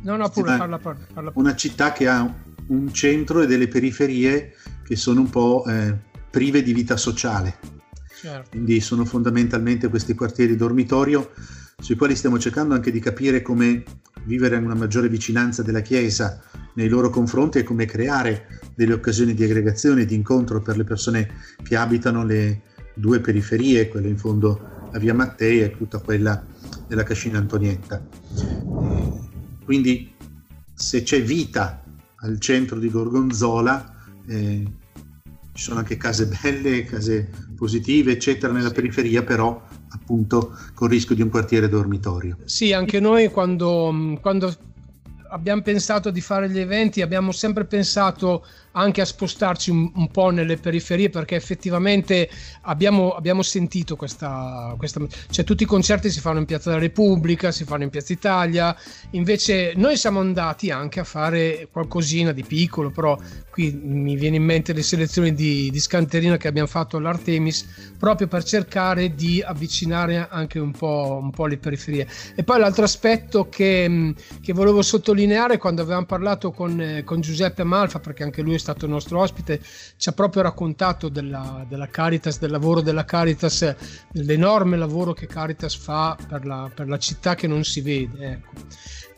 No, no, pure, Sì, parla, parla, parla. una città che ha un centro e delle periferie che sono un po' eh, prive di vita sociale. Certo. Quindi sono fondamentalmente questi quartieri dormitorio sui quali stiamo cercando anche di capire come vivere una maggiore vicinanza della Chiesa nei loro confronti e come creare delle occasioni di aggregazione e di incontro per le persone che abitano le due periferie, quella in fondo a Via Mattei e tutta quella della Cascina Antonietta. Eh, Quindi se c'è vita al centro di Gorgonzola, eh, ci sono anche case belle, case positive, eccetera, nella periferia, però appunto con rischio di un quartiere dormitorio. Sì, anche noi quando, quando abbiamo pensato di fare gli eventi abbiamo sempre pensato anche a spostarci un, un po' nelle periferie perché effettivamente abbiamo, abbiamo sentito questa, questa... cioè tutti i concerti si fanno in Piazza della Repubblica, si fanno in Piazza Italia, invece noi siamo andati anche a fare qualcosina di piccolo, però qui mi viene in mente le selezioni di, di Scanterina che abbiamo fatto all'Artemis proprio per cercare di avvicinare anche un po', un po' le periferie. E poi l'altro aspetto che, che volevo sottolineare quando avevamo parlato con, eh, con Giuseppe Malfa, perché anche lui è stato il nostro ospite, ci ha proprio raccontato della, della Caritas, del lavoro della Caritas, dell'enorme lavoro che Caritas fa per la, per la città che non si vede. Ecco.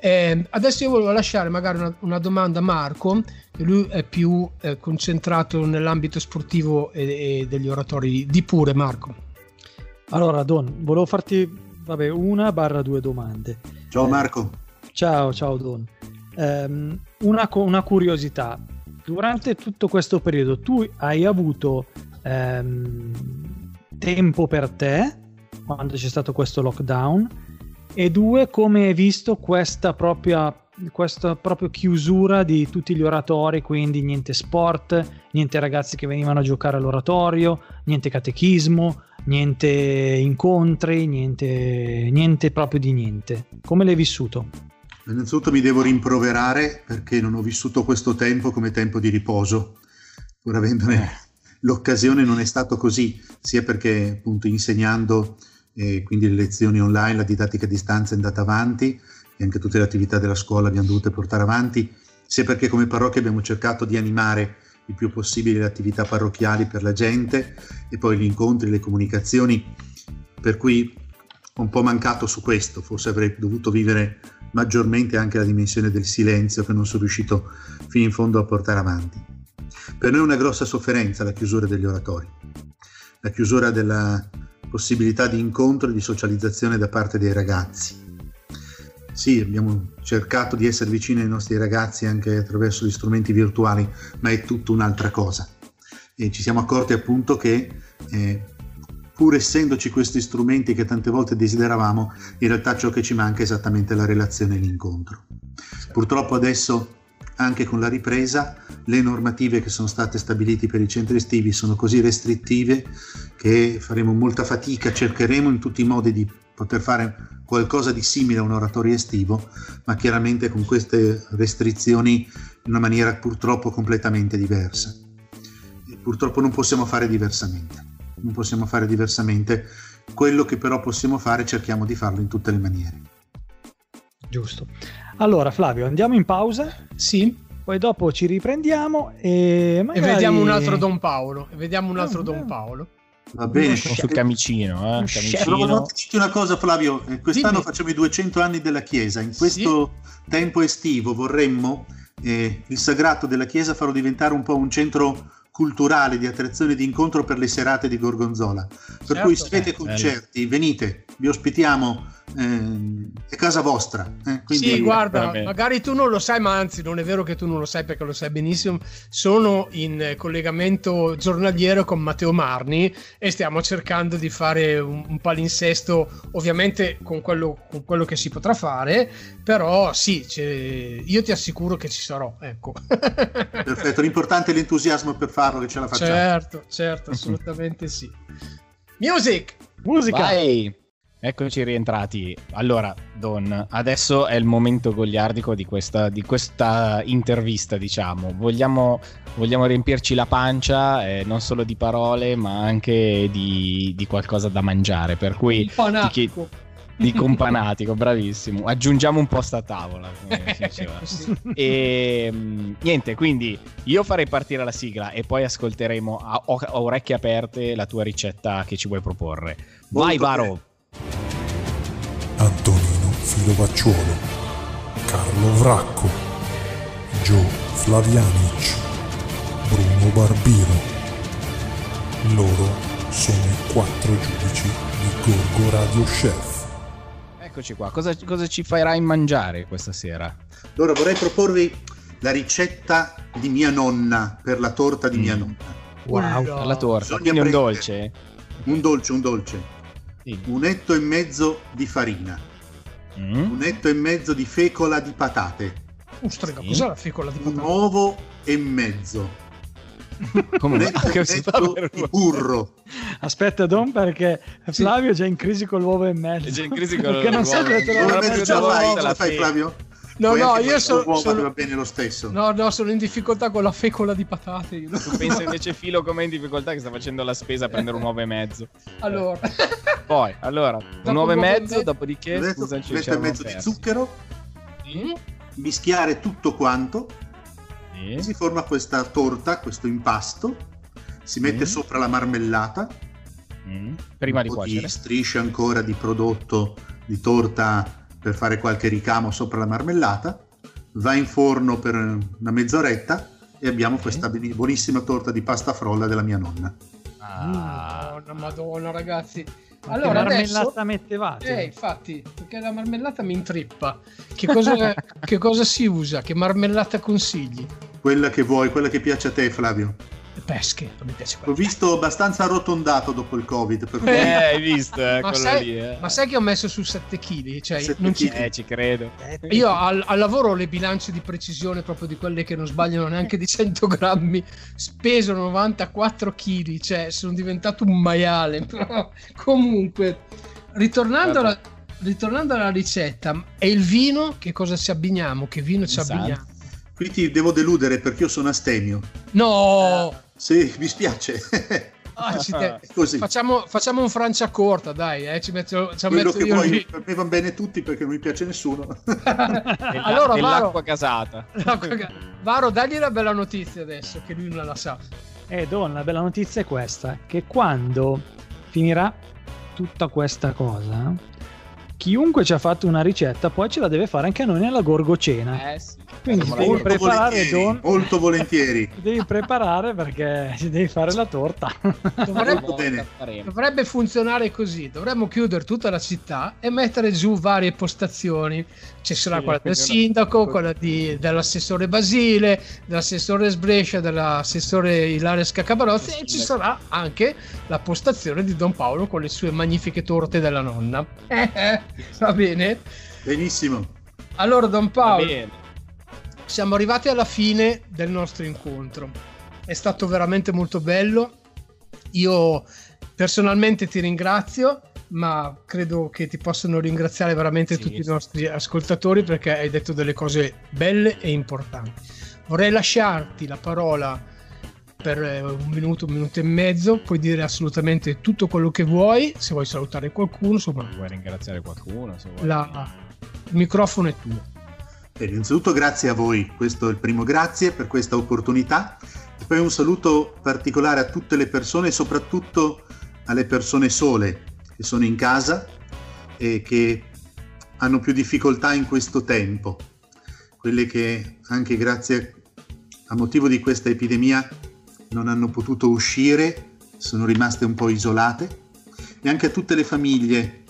Eh, adesso io volevo lasciare magari una, una, domanda a Marco, che lui è più eh, concentrato nell'ambito sportivo e, e, degli oratori. Di pure, Marco. Allora, Don, volevo farti vabbè, una barra due domande. Ciao Marco. Ciao, ciao Don. Um, una, una, curiosità. durante tutto questo periodo tu hai avuto ehm, tempo per te quando c'è stato questo lockdown e due come hai visto questa propria questa proprio chiusura di tutti gli oratori quindi niente sport niente ragazzi che venivano a giocare all'oratorio niente catechismo niente incontri niente, niente proprio di niente come l'hai vissuto? Innanzitutto mi devo rimproverare perché non ho vissuto questo tempo come tempo di riposo, pur avendone l'occasione non è stato così, sia perché appunto insegnando e quindi le lezioni online, la didattica a distanza è andata avanti e anche tutte le attività della scuola abbiamo dovute portare avanti, sia perché come parrocchia abbiamo cercato di animare il più possibile le attività parrocchiali per la gente e poi gli incontri, le comunicazioni, per cui ho un po' mancato su questo, forse avrei dovuto vivere maggiormente anche la dimensione del silenzio che non sono riuscito fino in fondo a portare avanti. Per noi è una grossa sofferenza la chiusura degli oratori, la chiusura della possibilità di incontro e di socializzazione da parte dei ragazzi. Sì, abbiamo cercato di essere vicini ai nostri ragazzi anche attraverso gli strumenti virtuali, ma è tutta un'altra cosa. E ci siamo accorti appunto che eh, pur essendoci questi strumenti che tante volte desideravamo, in realtà ciò che ci manca è esattamente la relazione e l'incontro. Purtroppo adesso, anche con la ripresa, le normative che sono state stabilite per i centri estivi sono così restrittive che faremo molta fatica, cercheremo in tutti i modi di poter fare qualcosa di simile a un oratorio estivo, ma chiaramente con queste restrizioni in una maniera purtroppo completamente diversa. E purtroppo non possiamo fare diversamente non possiamo fare diversamente. Quello che però possiamo fare cerchiamo di farlo in tutte le maniere. Giusto. Allora Flavio, andiamo in pausa? Sì. Poi dopo ci riprendiamo e, magari... e vediamo un altro Don Paolo. E vediamo un altro oh, Don Paolo. Va bene. Sul camicino, eh? camicino. Però una cosa Flavio, eh, quest'anno Dimmi. facciamo i 200 anni della Chiesa. In questo sì. tempo estivo vorremmo eh, il sagrato della Chiesa farlo diventare un po' un centro culturale di attrazione di incontro per le serate di Gorgonzola. Per certo, cui se avete eh, concerti, bello. venite, vi ospitiamo, eh, è casa vostra. Eh, quindi... Sì, guarda, magari tu non lo sai, ma anzi non è vero che tu non lo sai perché lo sai benissimo. Sono in collegamento giornaliero con Matteo Marni e stiamo cercando di fare un, un palinsesto, ovviamente con quello, con quello, che si potrà fare, però sì, io ti assicuro che ci sarò. Ecco. <laughs> Perfetto, l'importante è l'entusiasmo per fare farlo che ce la facciamo. Certo, certo, assolutamente sì. Music! Musica! Vai! Eccoci rientrati. Allora, Don, adesso è il momento gogliardico di questa, di questa intervista, diciamo. Vogliamo, vogliamo, riempirci la pancia, eh, non solo di parole, ma anche di, di qualcosa da mangiare. Per cui... Ti chiedo, di companatico, bravissimo. Aggiungiamo un posto a tavola, come si <laughs> diceva. E mm, niente, quindi io farei partire la sigla e poi ascolteremo a, a orecchie aperte la tua ricetta che ci vuoi proporre. Vai, Varo. Antonino Filovacciuolo, Carlo Vracco, Gio Flavianic, Bruno Barbiro. Loro sono i quattro giudici di Gorgo Radio Chef. Eccoci qua, cosa, cosa ci farai mangiare questa sera? Allora vorrei proporvi la ricetta di mia nonna per la torta di mm. mia nonna. Wow, per la torta, Bisogna quindi un dolce? Un dolce, un dolce. Sì. Un etto e mezzo di farina. Mm. Un etto e mezzo di fecola di patate. Ostrega, sì. cos'è la fecola di patate? Un uovo e mezzo come che si fa per burro aspetta Don perché Flavio è già in crisi con l'uovo e mezzo è già in crisi con l'uovo non so trovare ce la fai, ce la fai Flavio? No, Poi no, io sono, sono... va bene lo stesso. No, no, sono in difficoltà con la fecola di patate. Io. Tu pensa invece Filo come in difficoltà che sta facendo la spesa a prendere un uovo e mezzo. Allora. Poi, allora, un uovo e mezzo, dopodiché... Un e mezzo di zucchero. Mm? Mischiare tutto quanto sì. Si forma questa torta, questo impasto, si mette mm. sopra la marmellata, mm. prima di cuocere. Di strisce ancora di prodotto di torta per fare qualche ricamo sopra la marmellata, va in forno per una mezz'oretta e abbiamo questa buonissima torta di pasta frolla della mia nonna. Ah. Madonna, madonna ragazzi. Allora, che marmellata adesso, mettevate? Eh, infatti, perché la marmellata mi intrippa. Che cosa, <laughs> che cosa si usa? Che marmellata consigli? Quella che vuoi, quella che piace a te, Flavio. Pesche, non mi piace L'ho quella. visto abbastanza arrotondato dopo il Covid. Per cui Eh, hai visto, eh, Ma sai, lì, eh. ma sai che ho messo su 7 kg? Cioè, non ci-. Eh, ci credo. Io al, al lavoro ho le bilance di precisione proprio di quelle che non sbagliano neanche di 100 grammi. Speso 94 kg, cioè sono diventato un maiale. <laughs> Però, comunque, ritornando alla, ritornando alla ricetta, e il vino, che cosa ci abbiniamo? Che vino ci Esatto. abbiniamo? Qui ti devo deludere perché io sono astemio. No! Sì, mi spiace. <laughs> <laughs> Così. Facciamo, facciamo un Francia corta, dai, eh, ci metto, ci Quello metto che lì. per me vanno bene tutti perché non mi piace nessuno. <laughs> allora, Dell'acqua Varo, casata. Varo, dagli la bella notizia adesso, che lui non la sa. E Don, la bella notizia è questa, che quando finirà tutta questa cosa, chiunque ci ha fatto una ricetta poi ce la deve fare anche a noi nella gorgocena. Eh sì. Quindi Siamo devi preparare, volentieri, Don, molto volentieri. <laughs> devi preparare perché ci devi fare la torta. <laughs> Dovrebbe, dovrebbe funzionare così: dovremmo chiudere tutta la città e mettere giù varie postazioni. Ci sarà Sì, quella del quindi una- sindaco, quella di- dell'assessore Basile, dell'assessore Sbrescia, dell'assessore Ilaria Scaccabarozzi e ci sarà anche la postazione di Don Paolo con le sue magnifiche torte della nonna. <laughs> Eh, eh, va bene? Benissimo. Allora, Don Va Paolo, bene. Siamo arrivati alla fine del nostro incontro. È stato veramente molto bello. Io personalmente ti ringrazio, ma credo che ti possano ringraziare veramente Sì, tutti i sì. nostri ascoltatori perché hai detto delle cose belle e importanti. Vorrei lasciarti la parola per eh, un minuto, un minuto e mezzo, puoi dire assolutamente tutto quello che vuoi, se vuoi salutare qualcuno, insomma, Vuoi ringraziare qualcuno? Se vuoi. la- il microfono è tuo. Bene, innanzitutto grazie a voi, questo è il primo grazie per questa opportunità. E poi un saluto particolare a tutte le persone soprattutto alle persone sole che sono in casa e che hanno più difficoltà in questo tempo, quelle che anche grazie a motivo di questa epidemia non hanno potuto uscire, sono rimaste un po' isolate. E anche a tutte le famiglie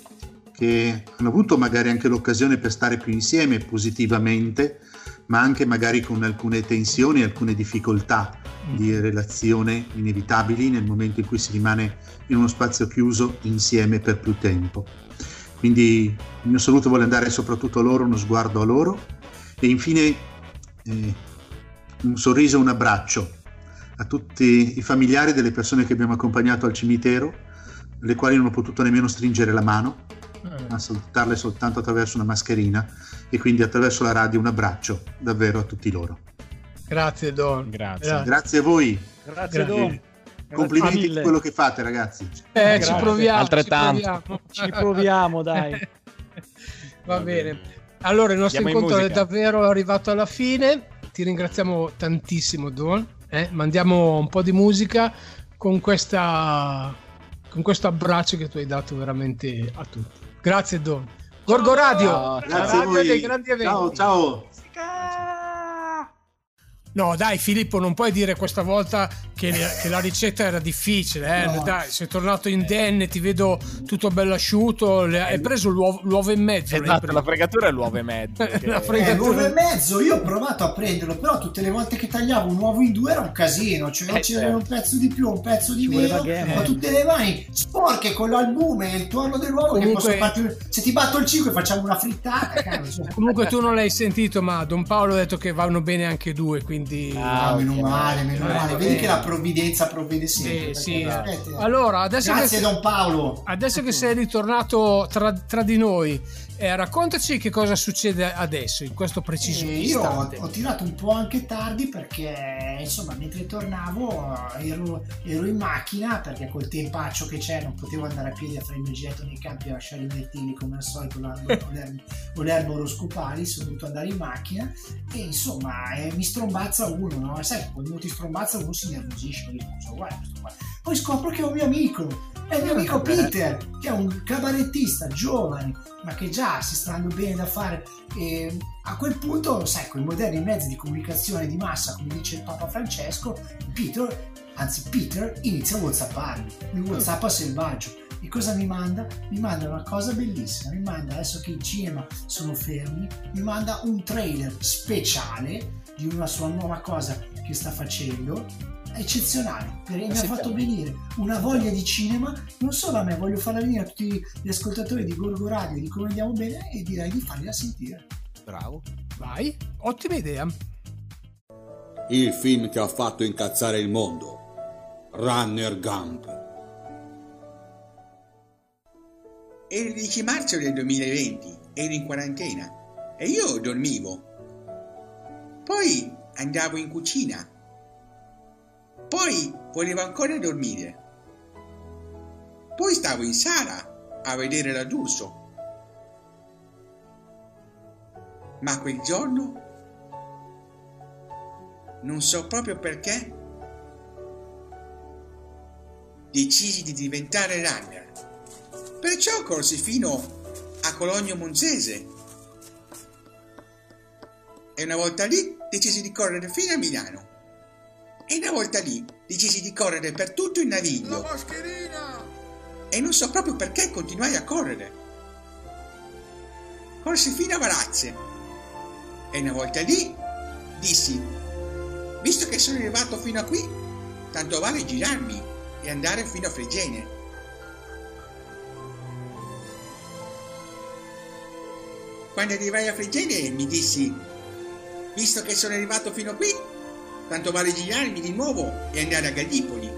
che hanno avuto magari anche l'occasione per stare più insieme positivamente, ma anche magari con alcune tensioni, alcune difficoltà di relazione inevitabili nel momento in cui si rimane in uno spazio chiuso insieme per più tempo. Quindi il mio saluto vuole andare soprattutto a loro, uno sguardo a loro. E infine eh, un sorriso, un abbraccio a tutti i familiari delle persone che abbiamo accompagnato al cimitero, le quali non ho potuto nemmeno stringere la mano, ma salutarle soltanto attraverso una mascherina e quindi attraverso la radio un abbraccio davvero a tutti loro. Grazie Don. Grazie. Grazie a voi, Grazie, Grazie. Don. complimenti per quello che fate ragazzi. Eh, ci proviamo. Altrettanto. Ci <laughs> proviamo. Ci proviamo, dai. Va Va bene. bene. Allora, il nostro Andiamo in incontro è davvero arrivato alla fine. Ti ringraziamo tantissimo, Don. Eh, Mandiamo un po' di musica con, questa, con questo abbraccio che tu hai dato veramente a tutti. Grazie, Don. Gorgo Radio, Ciao. la radio dei grandi eventi. Ciao, ciao. No, dai, Filippo, non puoi dire questa volta che, che la ricetta era difficile. Eh? No. Dai, sei tornato indenne, ti vedo tutto bello asciutto. le- hai preso l'uovo, l'uovo in mezzo. Esatto, la fregatura è l'uovo e mezzo. <laughs> che- La Eh, fregatura. l'uovo e mezzo, io ho provato a prenderlo, però tutte le volte che tagliavo un uovo in due era un casino, cioè Eh, c'era certo. un pezzo di più, un pezzo di Ci meno, ho tutte le mani sporche con l'albume e il tuono dell'uovo che Comunque- posso farti, se ti batto il 5 facciamo una frittata, cioè. Comunque tu non l'hai sentito, ma Don Paolo ha detto che vanno bene anche due, quindi... Ah, Ah, meno male, meno Eh, male, va vedi che la provvidenza provvede Sì, sempre. sì. eh. Allora, adesso Grazie che, Don Paolo. adesso che sei ritornato tra, tra di noi, eh, raccontaci che cosa succede adesso, in questo preciso Eh, io ho, ho tirato un po' anche tardi perché insomma mentre tornavo eh, ero, ero in macchina perché col tempaccio che c'è non potevo andare a piedi a fare il mio giretto nei campi a lasciare i mettili come al solito o l'erba- o l'erba oroscopali sono dovuto andare in macchina e insomma eh, mi strombazza uno no? sai quando ti strombazza uno si nervosisce io dico, guarda questo qua. poi scopro che è un mio amico è il mio amico Peter che è un cabarettista giovane ma che già si sta andando bene da fare. E a quel punto, sai, con i moderni mezzi di comunicazione di massa, come dice il Papa Francesco, Peter, anzi Peter, inizia a whatsapparmi, il whatsapp a selvaggio. E cosa mi manda? Mi manda una cosa bellissima, mi manda, adesso che i cinema sono fermi, mi manda un trailer speciale di una sua nuova cosa che sta facendo, eccezionale, perché mi ha fatto venire una voglia di cinema, non solo a me, voglio farla venire a tutti gli ascoltatori di Gorgo Radio, di come andiamo bene e direi di fargliela sentire. Bravo. Vai, ottima idea. Il film che ha fatto incazzare il mondo. Runner Gump. Era il 10 marzo del 2020, ero in quarantena e io dormivo. Poi andavo in cucina. Poi volevo ancora dormire. Poi stavo in sala a vedere la D'Urso. Ma quel giorno, non so proprio perché, decisi di diventare runner. Perciò corsi fino a Cologno Monzese. E una volta lì decisi di correre fino a Milano. E una volta lì decisi di correre per tutto il Naviglio. La mascherina! E non so proprio perché continuai a correre. Corsi fino a Varazze. E una volta lì dissi, visto che sono arrivato fino a qui, tanto vale girarmi e andare fino a Fregene. Quando arrivai a Fregene mi dissi, visto che sono arrivato fino a qui, tanto vale girarmi di nuovo e andare a Gallipoli.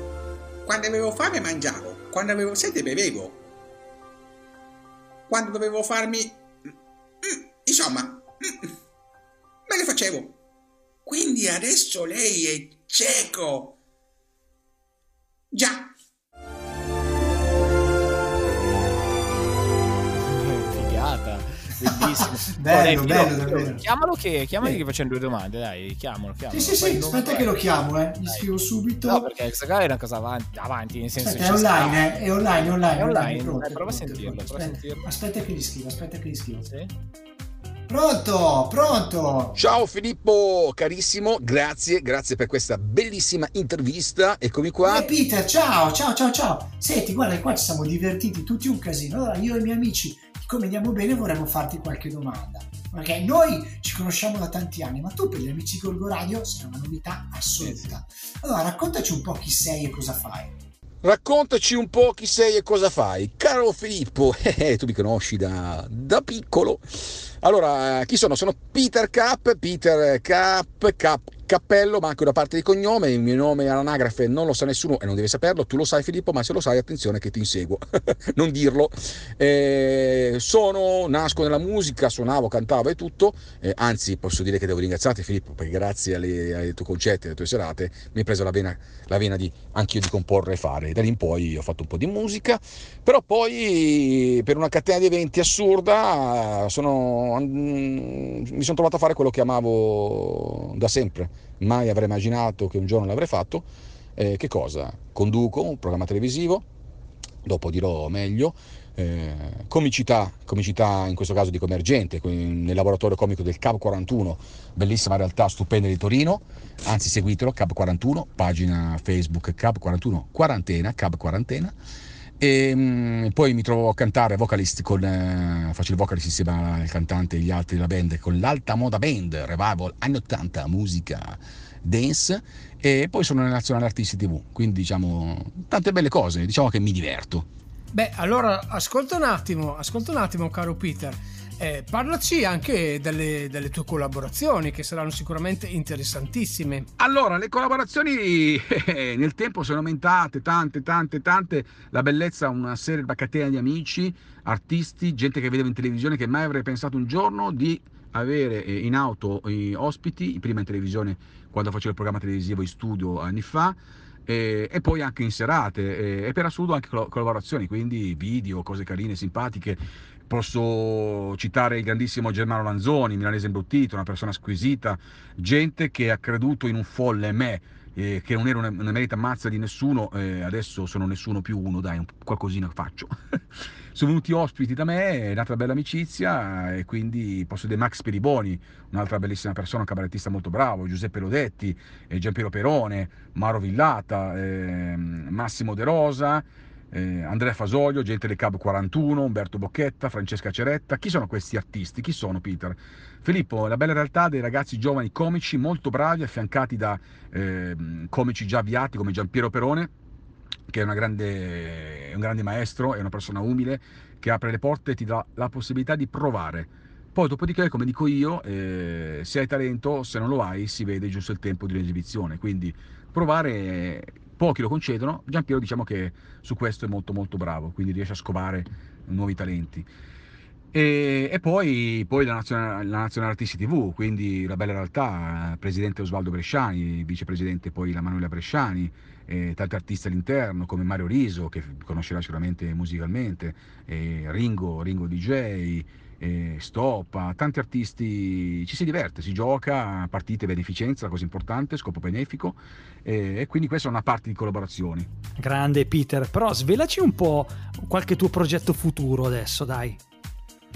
Quando avevo fame mangiavo, quando avevo sete bevevo. Quando dovevo farmi... Mm, Insomma, mm, me le facevo. Quindi adesso lei è cieco. Già, Bellissimo. <laughs> Bello, Oh, dai, bello, davvero. Chiamalo che, chiamalo che facciamo due domande, dai, chiamalo, chiamalo. Sì, sì, sì, nome, aspetta che lo chiamo, eh. Gli scrivo subito. No, perché Hexagon è una cosa avanti, avanti nel senso Aspetta, è online, eh, è online, è online. È online, pronto, dai, prova a sentirlo, prova a Aspetta, sentirlo. aspetta che gli scrivo, aspetta che gli scrivo. Pronto, pronto. Ciao Filippo, carissimo, grazie, grazie per questa bellissima intervista. Eccomi qua. Eh, Peter, ciao, ciao, ciao, ciao. Senti, guarda, qua ci siamo divertiti tutti un casino. Allora, io e i miei amici, come andiamo bene, vorremmo farti qualche domanda. Perché noi ci conosciamo da tanti anni, ma tu per gli amici Gorgo Radio sei una novità assoluta. Allora, raccontaci un po' chi sei e cosa fai. Raccontaci un po' chi sei e cosa fai. Caro Filippo, <laughs> eh, tu mi conosci da, da piccolo. Allora, chi sono? Sono Peter Cap, Peter Cap, Cap, cappello, ma anche una parte di cognome. Il mio nome all'anagrafe non lo sa nessuno e non deve saperlo. Tu lo sai, Filippo, ma se lo sai, attenzione che ti inseguo. <laughs> non dirlo. Eh, sono, nasco nella musica, suonavo, cantavo e tutto. Eh, anzi, posso dire che devo ringraziarti, Filippo, perché grazie alle- ai tuoi concetti, alle tue serate, mi hai preso la vena, la vena di anch'io di comporre e fare. Da lì in poi ho fatto un po' di musica, però poi per una catena di eventi assurda sono, mi sono trovato a fare quello che amavo da sempre. Mai avrei immaginato che un giorno l'avrei fatto. Eh, che cosa? Conduco un programma televisivo, dopo dirò meglio. eh, comicità, comicità in questo caso dico emergente, nel laboratorio comico del Cab 41, bellissima realtà stupenda di Torino, anzi seguitelo, Cab 41, pagina Facebook Cab 41 Quarantena, Cab Quarantena. E mm, poi mi trovo a cantare vocalist con, eh, faccio il vocalist insieme al cantante e gli altri della band con l'Alta Moda Band, Revival anni 80, musica dance e poi sono nel Nazionale Artisti TV, quindi diciamo tante belle cose, diciamo che mi diverto. Beh, allora ascolta un attimo, ascolta un attimo, caro Peter. Eh, parlaci anche delle, delle tue collaborazioni che saranno sicuramente interessantissime. Allora, le collaborazioni eh, nel tempo sono aumentate, tante, tante, tante. La bellezza, una serie, una catena di amici, artisti, gente che vedevo in televisione che mai avrei pensato un giorno di avere eh, in auto eh, ospiti, prima in televisione quando facevo il programma televisivo in studio anni fa, e, e poi anche in serate e, e per assurdo anche collaborazioni, quindi video, cose carine, simpatiche. Posso citare il grandissimo Germano Lanzoni, milanese imbruttito, una persona squisita, gente che ha creduto in un folle me, eh, che non era una, una merita mazza di nessuno, eh, adesso sono nessuno più uno, dai, un- qualcosina faccio. <laughs> sono venuti ospiti da me, è nata bella amicizia e quindi posso dire Max Periboni, un'altra bellissima persona, un cabarettista molto bravo, Giuseppe Lodetti, eh, Giampiero Perone, Maro Villata, ehm, Massimo De Rosa, eh, Andrea Fasolio, gente del Cab 41, Umberto Bocchetta, Francesca Ceretta. Chi sono questi artisti? Chi sono Peter? Filippo, la bella realtà dei ragazzi giovani comici molto bravi, affiancati da eh, comici già avviati come Giampiero Perone, che è, grande, un grande maestro, è una persona umile, che apre le porte e ti dà la possibilità di provare. Poi dopodiché, come dico io, eh, se hai talento, se non lo hai, si vede giusto il tempo di un'esibizione. Quindi provare, pochi lo concedono, Giampiero diciamo che su questo è molto molto bravo, quindi riesce a scovare nuovi talenti. E, e poi, poi la, nazionale, la Nazionale Artisti TV, quindi la bella realtà, presidente Osvaldo Bresciani, vicepresidente poi la Manuela Bresciani, eh, tanti artisti all'interno come Mario Riso, che conoscerà sicuramente musicalmente, eh, Ringo, Ringo DJ, eh, Stop, tanti artisti, ci si diverte, si gioca, partite beneficenza, cosa importante, scopo benefico e quindi questa è una parte di collaborazioni. Grande Peter, però svelaci un po' qualche tuo progetto futuro adesso, dai.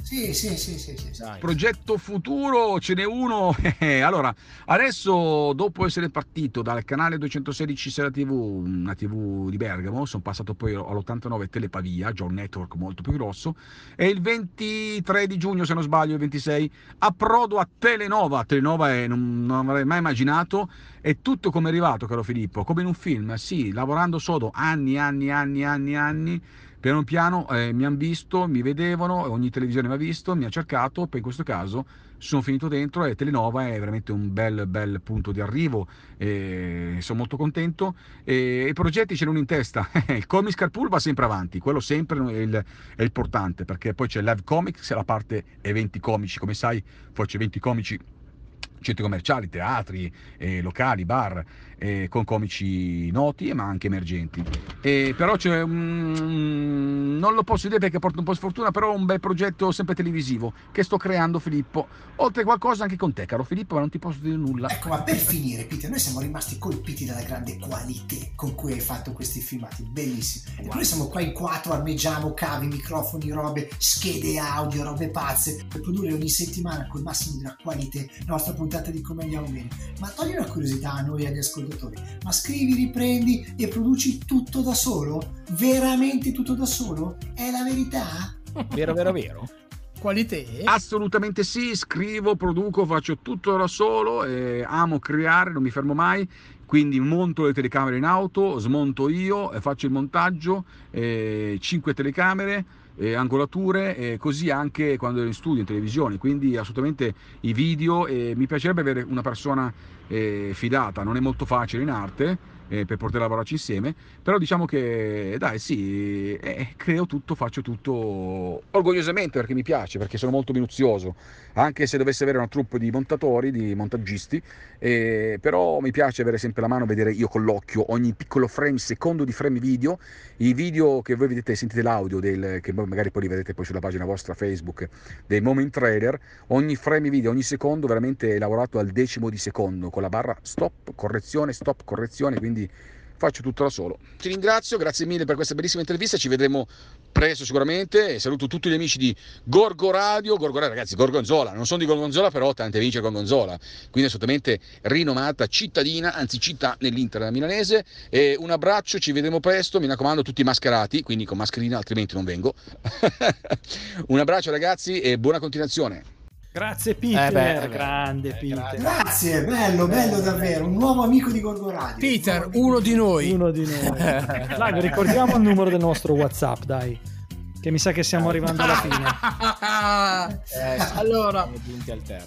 Sì, sì, sì, sì, sì. Progetto futuro, ce n'è uno. <laughs> allora, adesso dopo essere partito dal canale 216 Sera TV, una TV di Bergamo, sono passato poi all'89 Telepavia, già un network molto più grosso, e il 23 di giugno, se non sbaglio, il 26, approdo a Telenova. Telenova è, non, non avrei mai immaginato, è tutto come è arrivato, caro Filippo, come in un film, sì, lavorando sodo anni, anni, anni, anni, anni piano piano eh, mi hanno visto, mi vedevano, ogni televisione mi ha visto, mi ha cercato, poi in questo caso sono finito dentro e Telenova è veramente un bel, bel punto di arrivo, e sono molto contento. E i progetti ce l'ho in testa, <laughs> il Comics Carpool va sempre avanti, quello sempre è, il, è importante perché poi c'è Live Comics, la parte eventi comici, come sai, c'è eventi comici centri commerciali, teatri, eh, locali, bar, eh, con comici noti ma anche emergenti. E però c'è un... non lo posso dire perché porta un po' sfortuna, però un bel progetto sempre televisivo che sto creando Filippo, oltre a qualcosa anche con te caro Filippo, ma non ti posso dire nulla. Ecco, ma per finire Peter, noi siamo rimasti colpiti dalla grande qualità con cui hai fatto questi filmati, bellissimi. Wow. E noi siamo qua in quattro, armeggiamo cavi, microfoni, robe, schede audio, robe pazze, per produrre ogni settimana col massimo della qualità la nostra puntata di Come andiamo bene. Ma togli una curiosità a noi agli ascoltatori, ma scrivi, riprendi e produci tutto da solo? Veramente tutto da solo? È la verità? Vero, vero, vero. <laughs> Qualità? Assolutamente sì, scrivo, produco, faccio tutto da solo, eh, amo creare, non mi fermo mai, quindi monto le telecamere in auto, smonto io, faccio il montaggio, eh, 5 telecamere, eh, angolature, eh, così anche quando ero in studio, in televisione, quindi assolutamente i video, eh, mi piacerebbe avere una persona eh, fidata, non è molto facile in arte, eh, per poter lavorarci insieme, però diciamo che dai sì, eh, creo tutto, faccio tutto orgogliosamente perché mi piace, perché sono molto minuzioso, anche se dovessi avere una troupe di montatori, di montaggisti, eh, però mi piace avere sempre la mano, vedere io con l'occhio ogni piccolo frame, secondo di frame video, i video che voi vedete, sentite l'audio, del, che magari poi li vedete poi sulla pagina vostra Facebook, dei moment trailer, ogni frame video, ogni secondo veramente è lavorato al decimo di secondo, con la barra stop, correzione, stop, correzione, quindi faccio tutto da solo. Ti ringrazio, grazie mille per questa bellissima intervista, ci vedremo presto sicuramente. Saluto tutti gli amici di Gorgo Radio, Gorgo Radio ragazzi, Gorgonzola, non sono di Gorgonzola però tante vince Gorgonzola, quindi assolutamente rinomata cittadina, anzi città nell'Inter milanese. E un abbraccio, ci vedremo presto, mi raccomando tutti mascherati, quindi con mascherina altrimenti non vengo. <laughs> un abbraccio ragazzi e buona continuazione. Grazie Peter, eh beh, grande eh, Peter. Grazie, bello, bello davvero, un nuovo amico di Gorgo Radio. Peter, uno di noi. Uno di noi. <laughs> Flavio, ricordiamo il numero del nostro WhatsApp, dai. Che mi sa che stiamo arrivando alla fine. <laughs> eh, allora,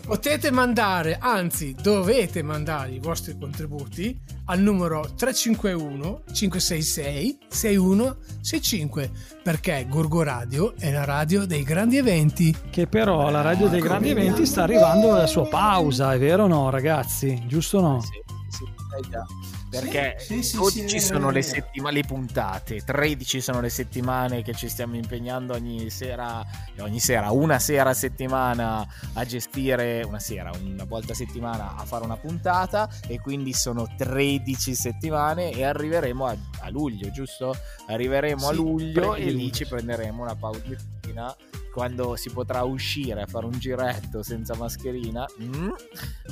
potete mandare, anzi, dovete mandare i vostri contributi al numero 351 566 6165 perché Gorgo Radio è la radio dei grandi eventi. Che però la radio dei grandi eventi sta arrivando alla sua pausa, è vero o no, ragazzi? Giusto o no? Sì, sì, già perché sì, sì, 12 sì, sono le settimane, le puntate, 13 sono le settimane che ci stiamo impegnando ogni sera, ogni sera, una sera a settimana a gestire, una sera, una volta a settimana a fare una puntata e quindi sono 13 settimane e arriveremo a, a luglio, giusto? Arriveremo a luglio e lì ci prenderemo una pausettina quando si potrà uscire a fare un giretto senza mascherina, mm,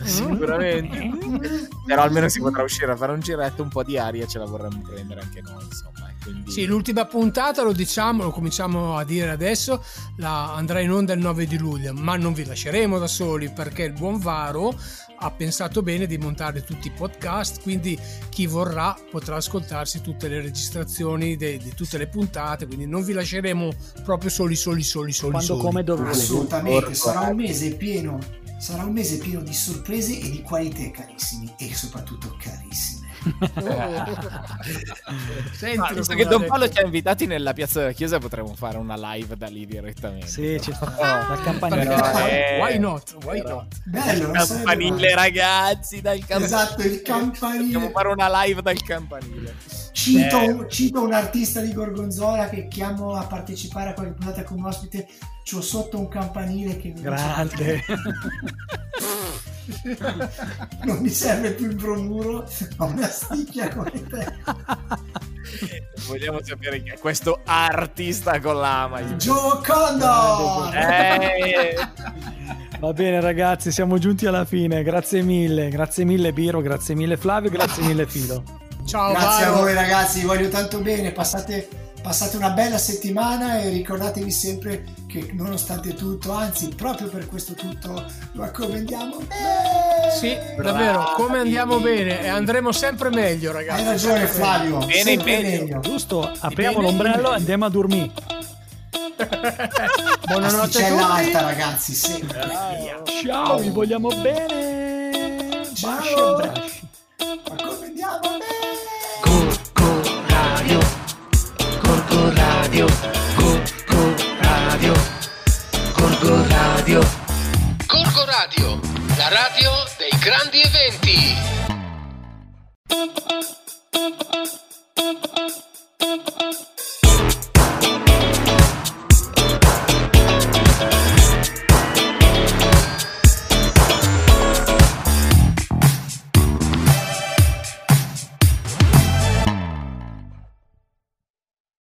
sicuramente, però almeno si potrà uscire a fare un giretto, un po' di aria ce la vorremmo prendere anche noi, insomma. Quindi... Sì, l'ultima puntata lo diciamo, lo cominciamo a dire adesso, la andrà in onda il 9 di luglio, ma non vi lasceremo da soli perché il buon Varo ha pensato bene di montare tutti i podcast, quindi chi vorrà potrà ascoltarsi tutte le registrazioni di tutte le puntate, quindi non vi lasceremo proprio soli, soli, soli, soli. Quando, soli. come, dove. Assolutamente, sarà un mese pieno, sarà un mese pieno di sorprese e di qualità carissimi e soprattutto carissime. <laughs> Senti, Ah, visto che Don Paolo ci ha invitati nella piazza della chiesa, potremmo fare una live da lì direttamente. Sì, ci fa dal campanile. però, eh, Why not? Why però- not? Bello, Campanile, ragazzi, dal campanile. Esatto, il campanile. Dobbiamo fare una live dal campanile. Cito, Eh. cito un artista di Gorgonzola che chiamo a partecipare a qualche puntata come ospite. C'ho sotto un campanile che mi Grande. <laughs> <laughs> non mi serve più il bromuro, ho una sticchia come te. Vogliamo sapere chi è questo artista con l'ama. Joe Condor! Eh, Va bene ragazzi, siamo giunti alla fine. Grazie mille, grazie mille Biro, grazie mille Flavio, grazie mille Filo. Ciao, Grazie a Varo. voi ragazzi, vi voglio tanto bene, passate, passate una bella settimana e ricordatevi sempre che nonostante tutto, anzi proprio per questo tutto, lo raccomandiamo bene. Sì, davvero, come andiamo bene e andremo sempre meglio, ragazzi. Hai ragione Flavio, Bene, sempre bene. meglio. Giusto, apriamo bene, l'ombrello e andiamo a dormire. <laughs> Buonanotte a tutti. alta ragazzi, sempre. Ciao, vi vogliamo bene. Ciao. Baci e Corco Radio. Corco Radio, la radio dei grandi eventi.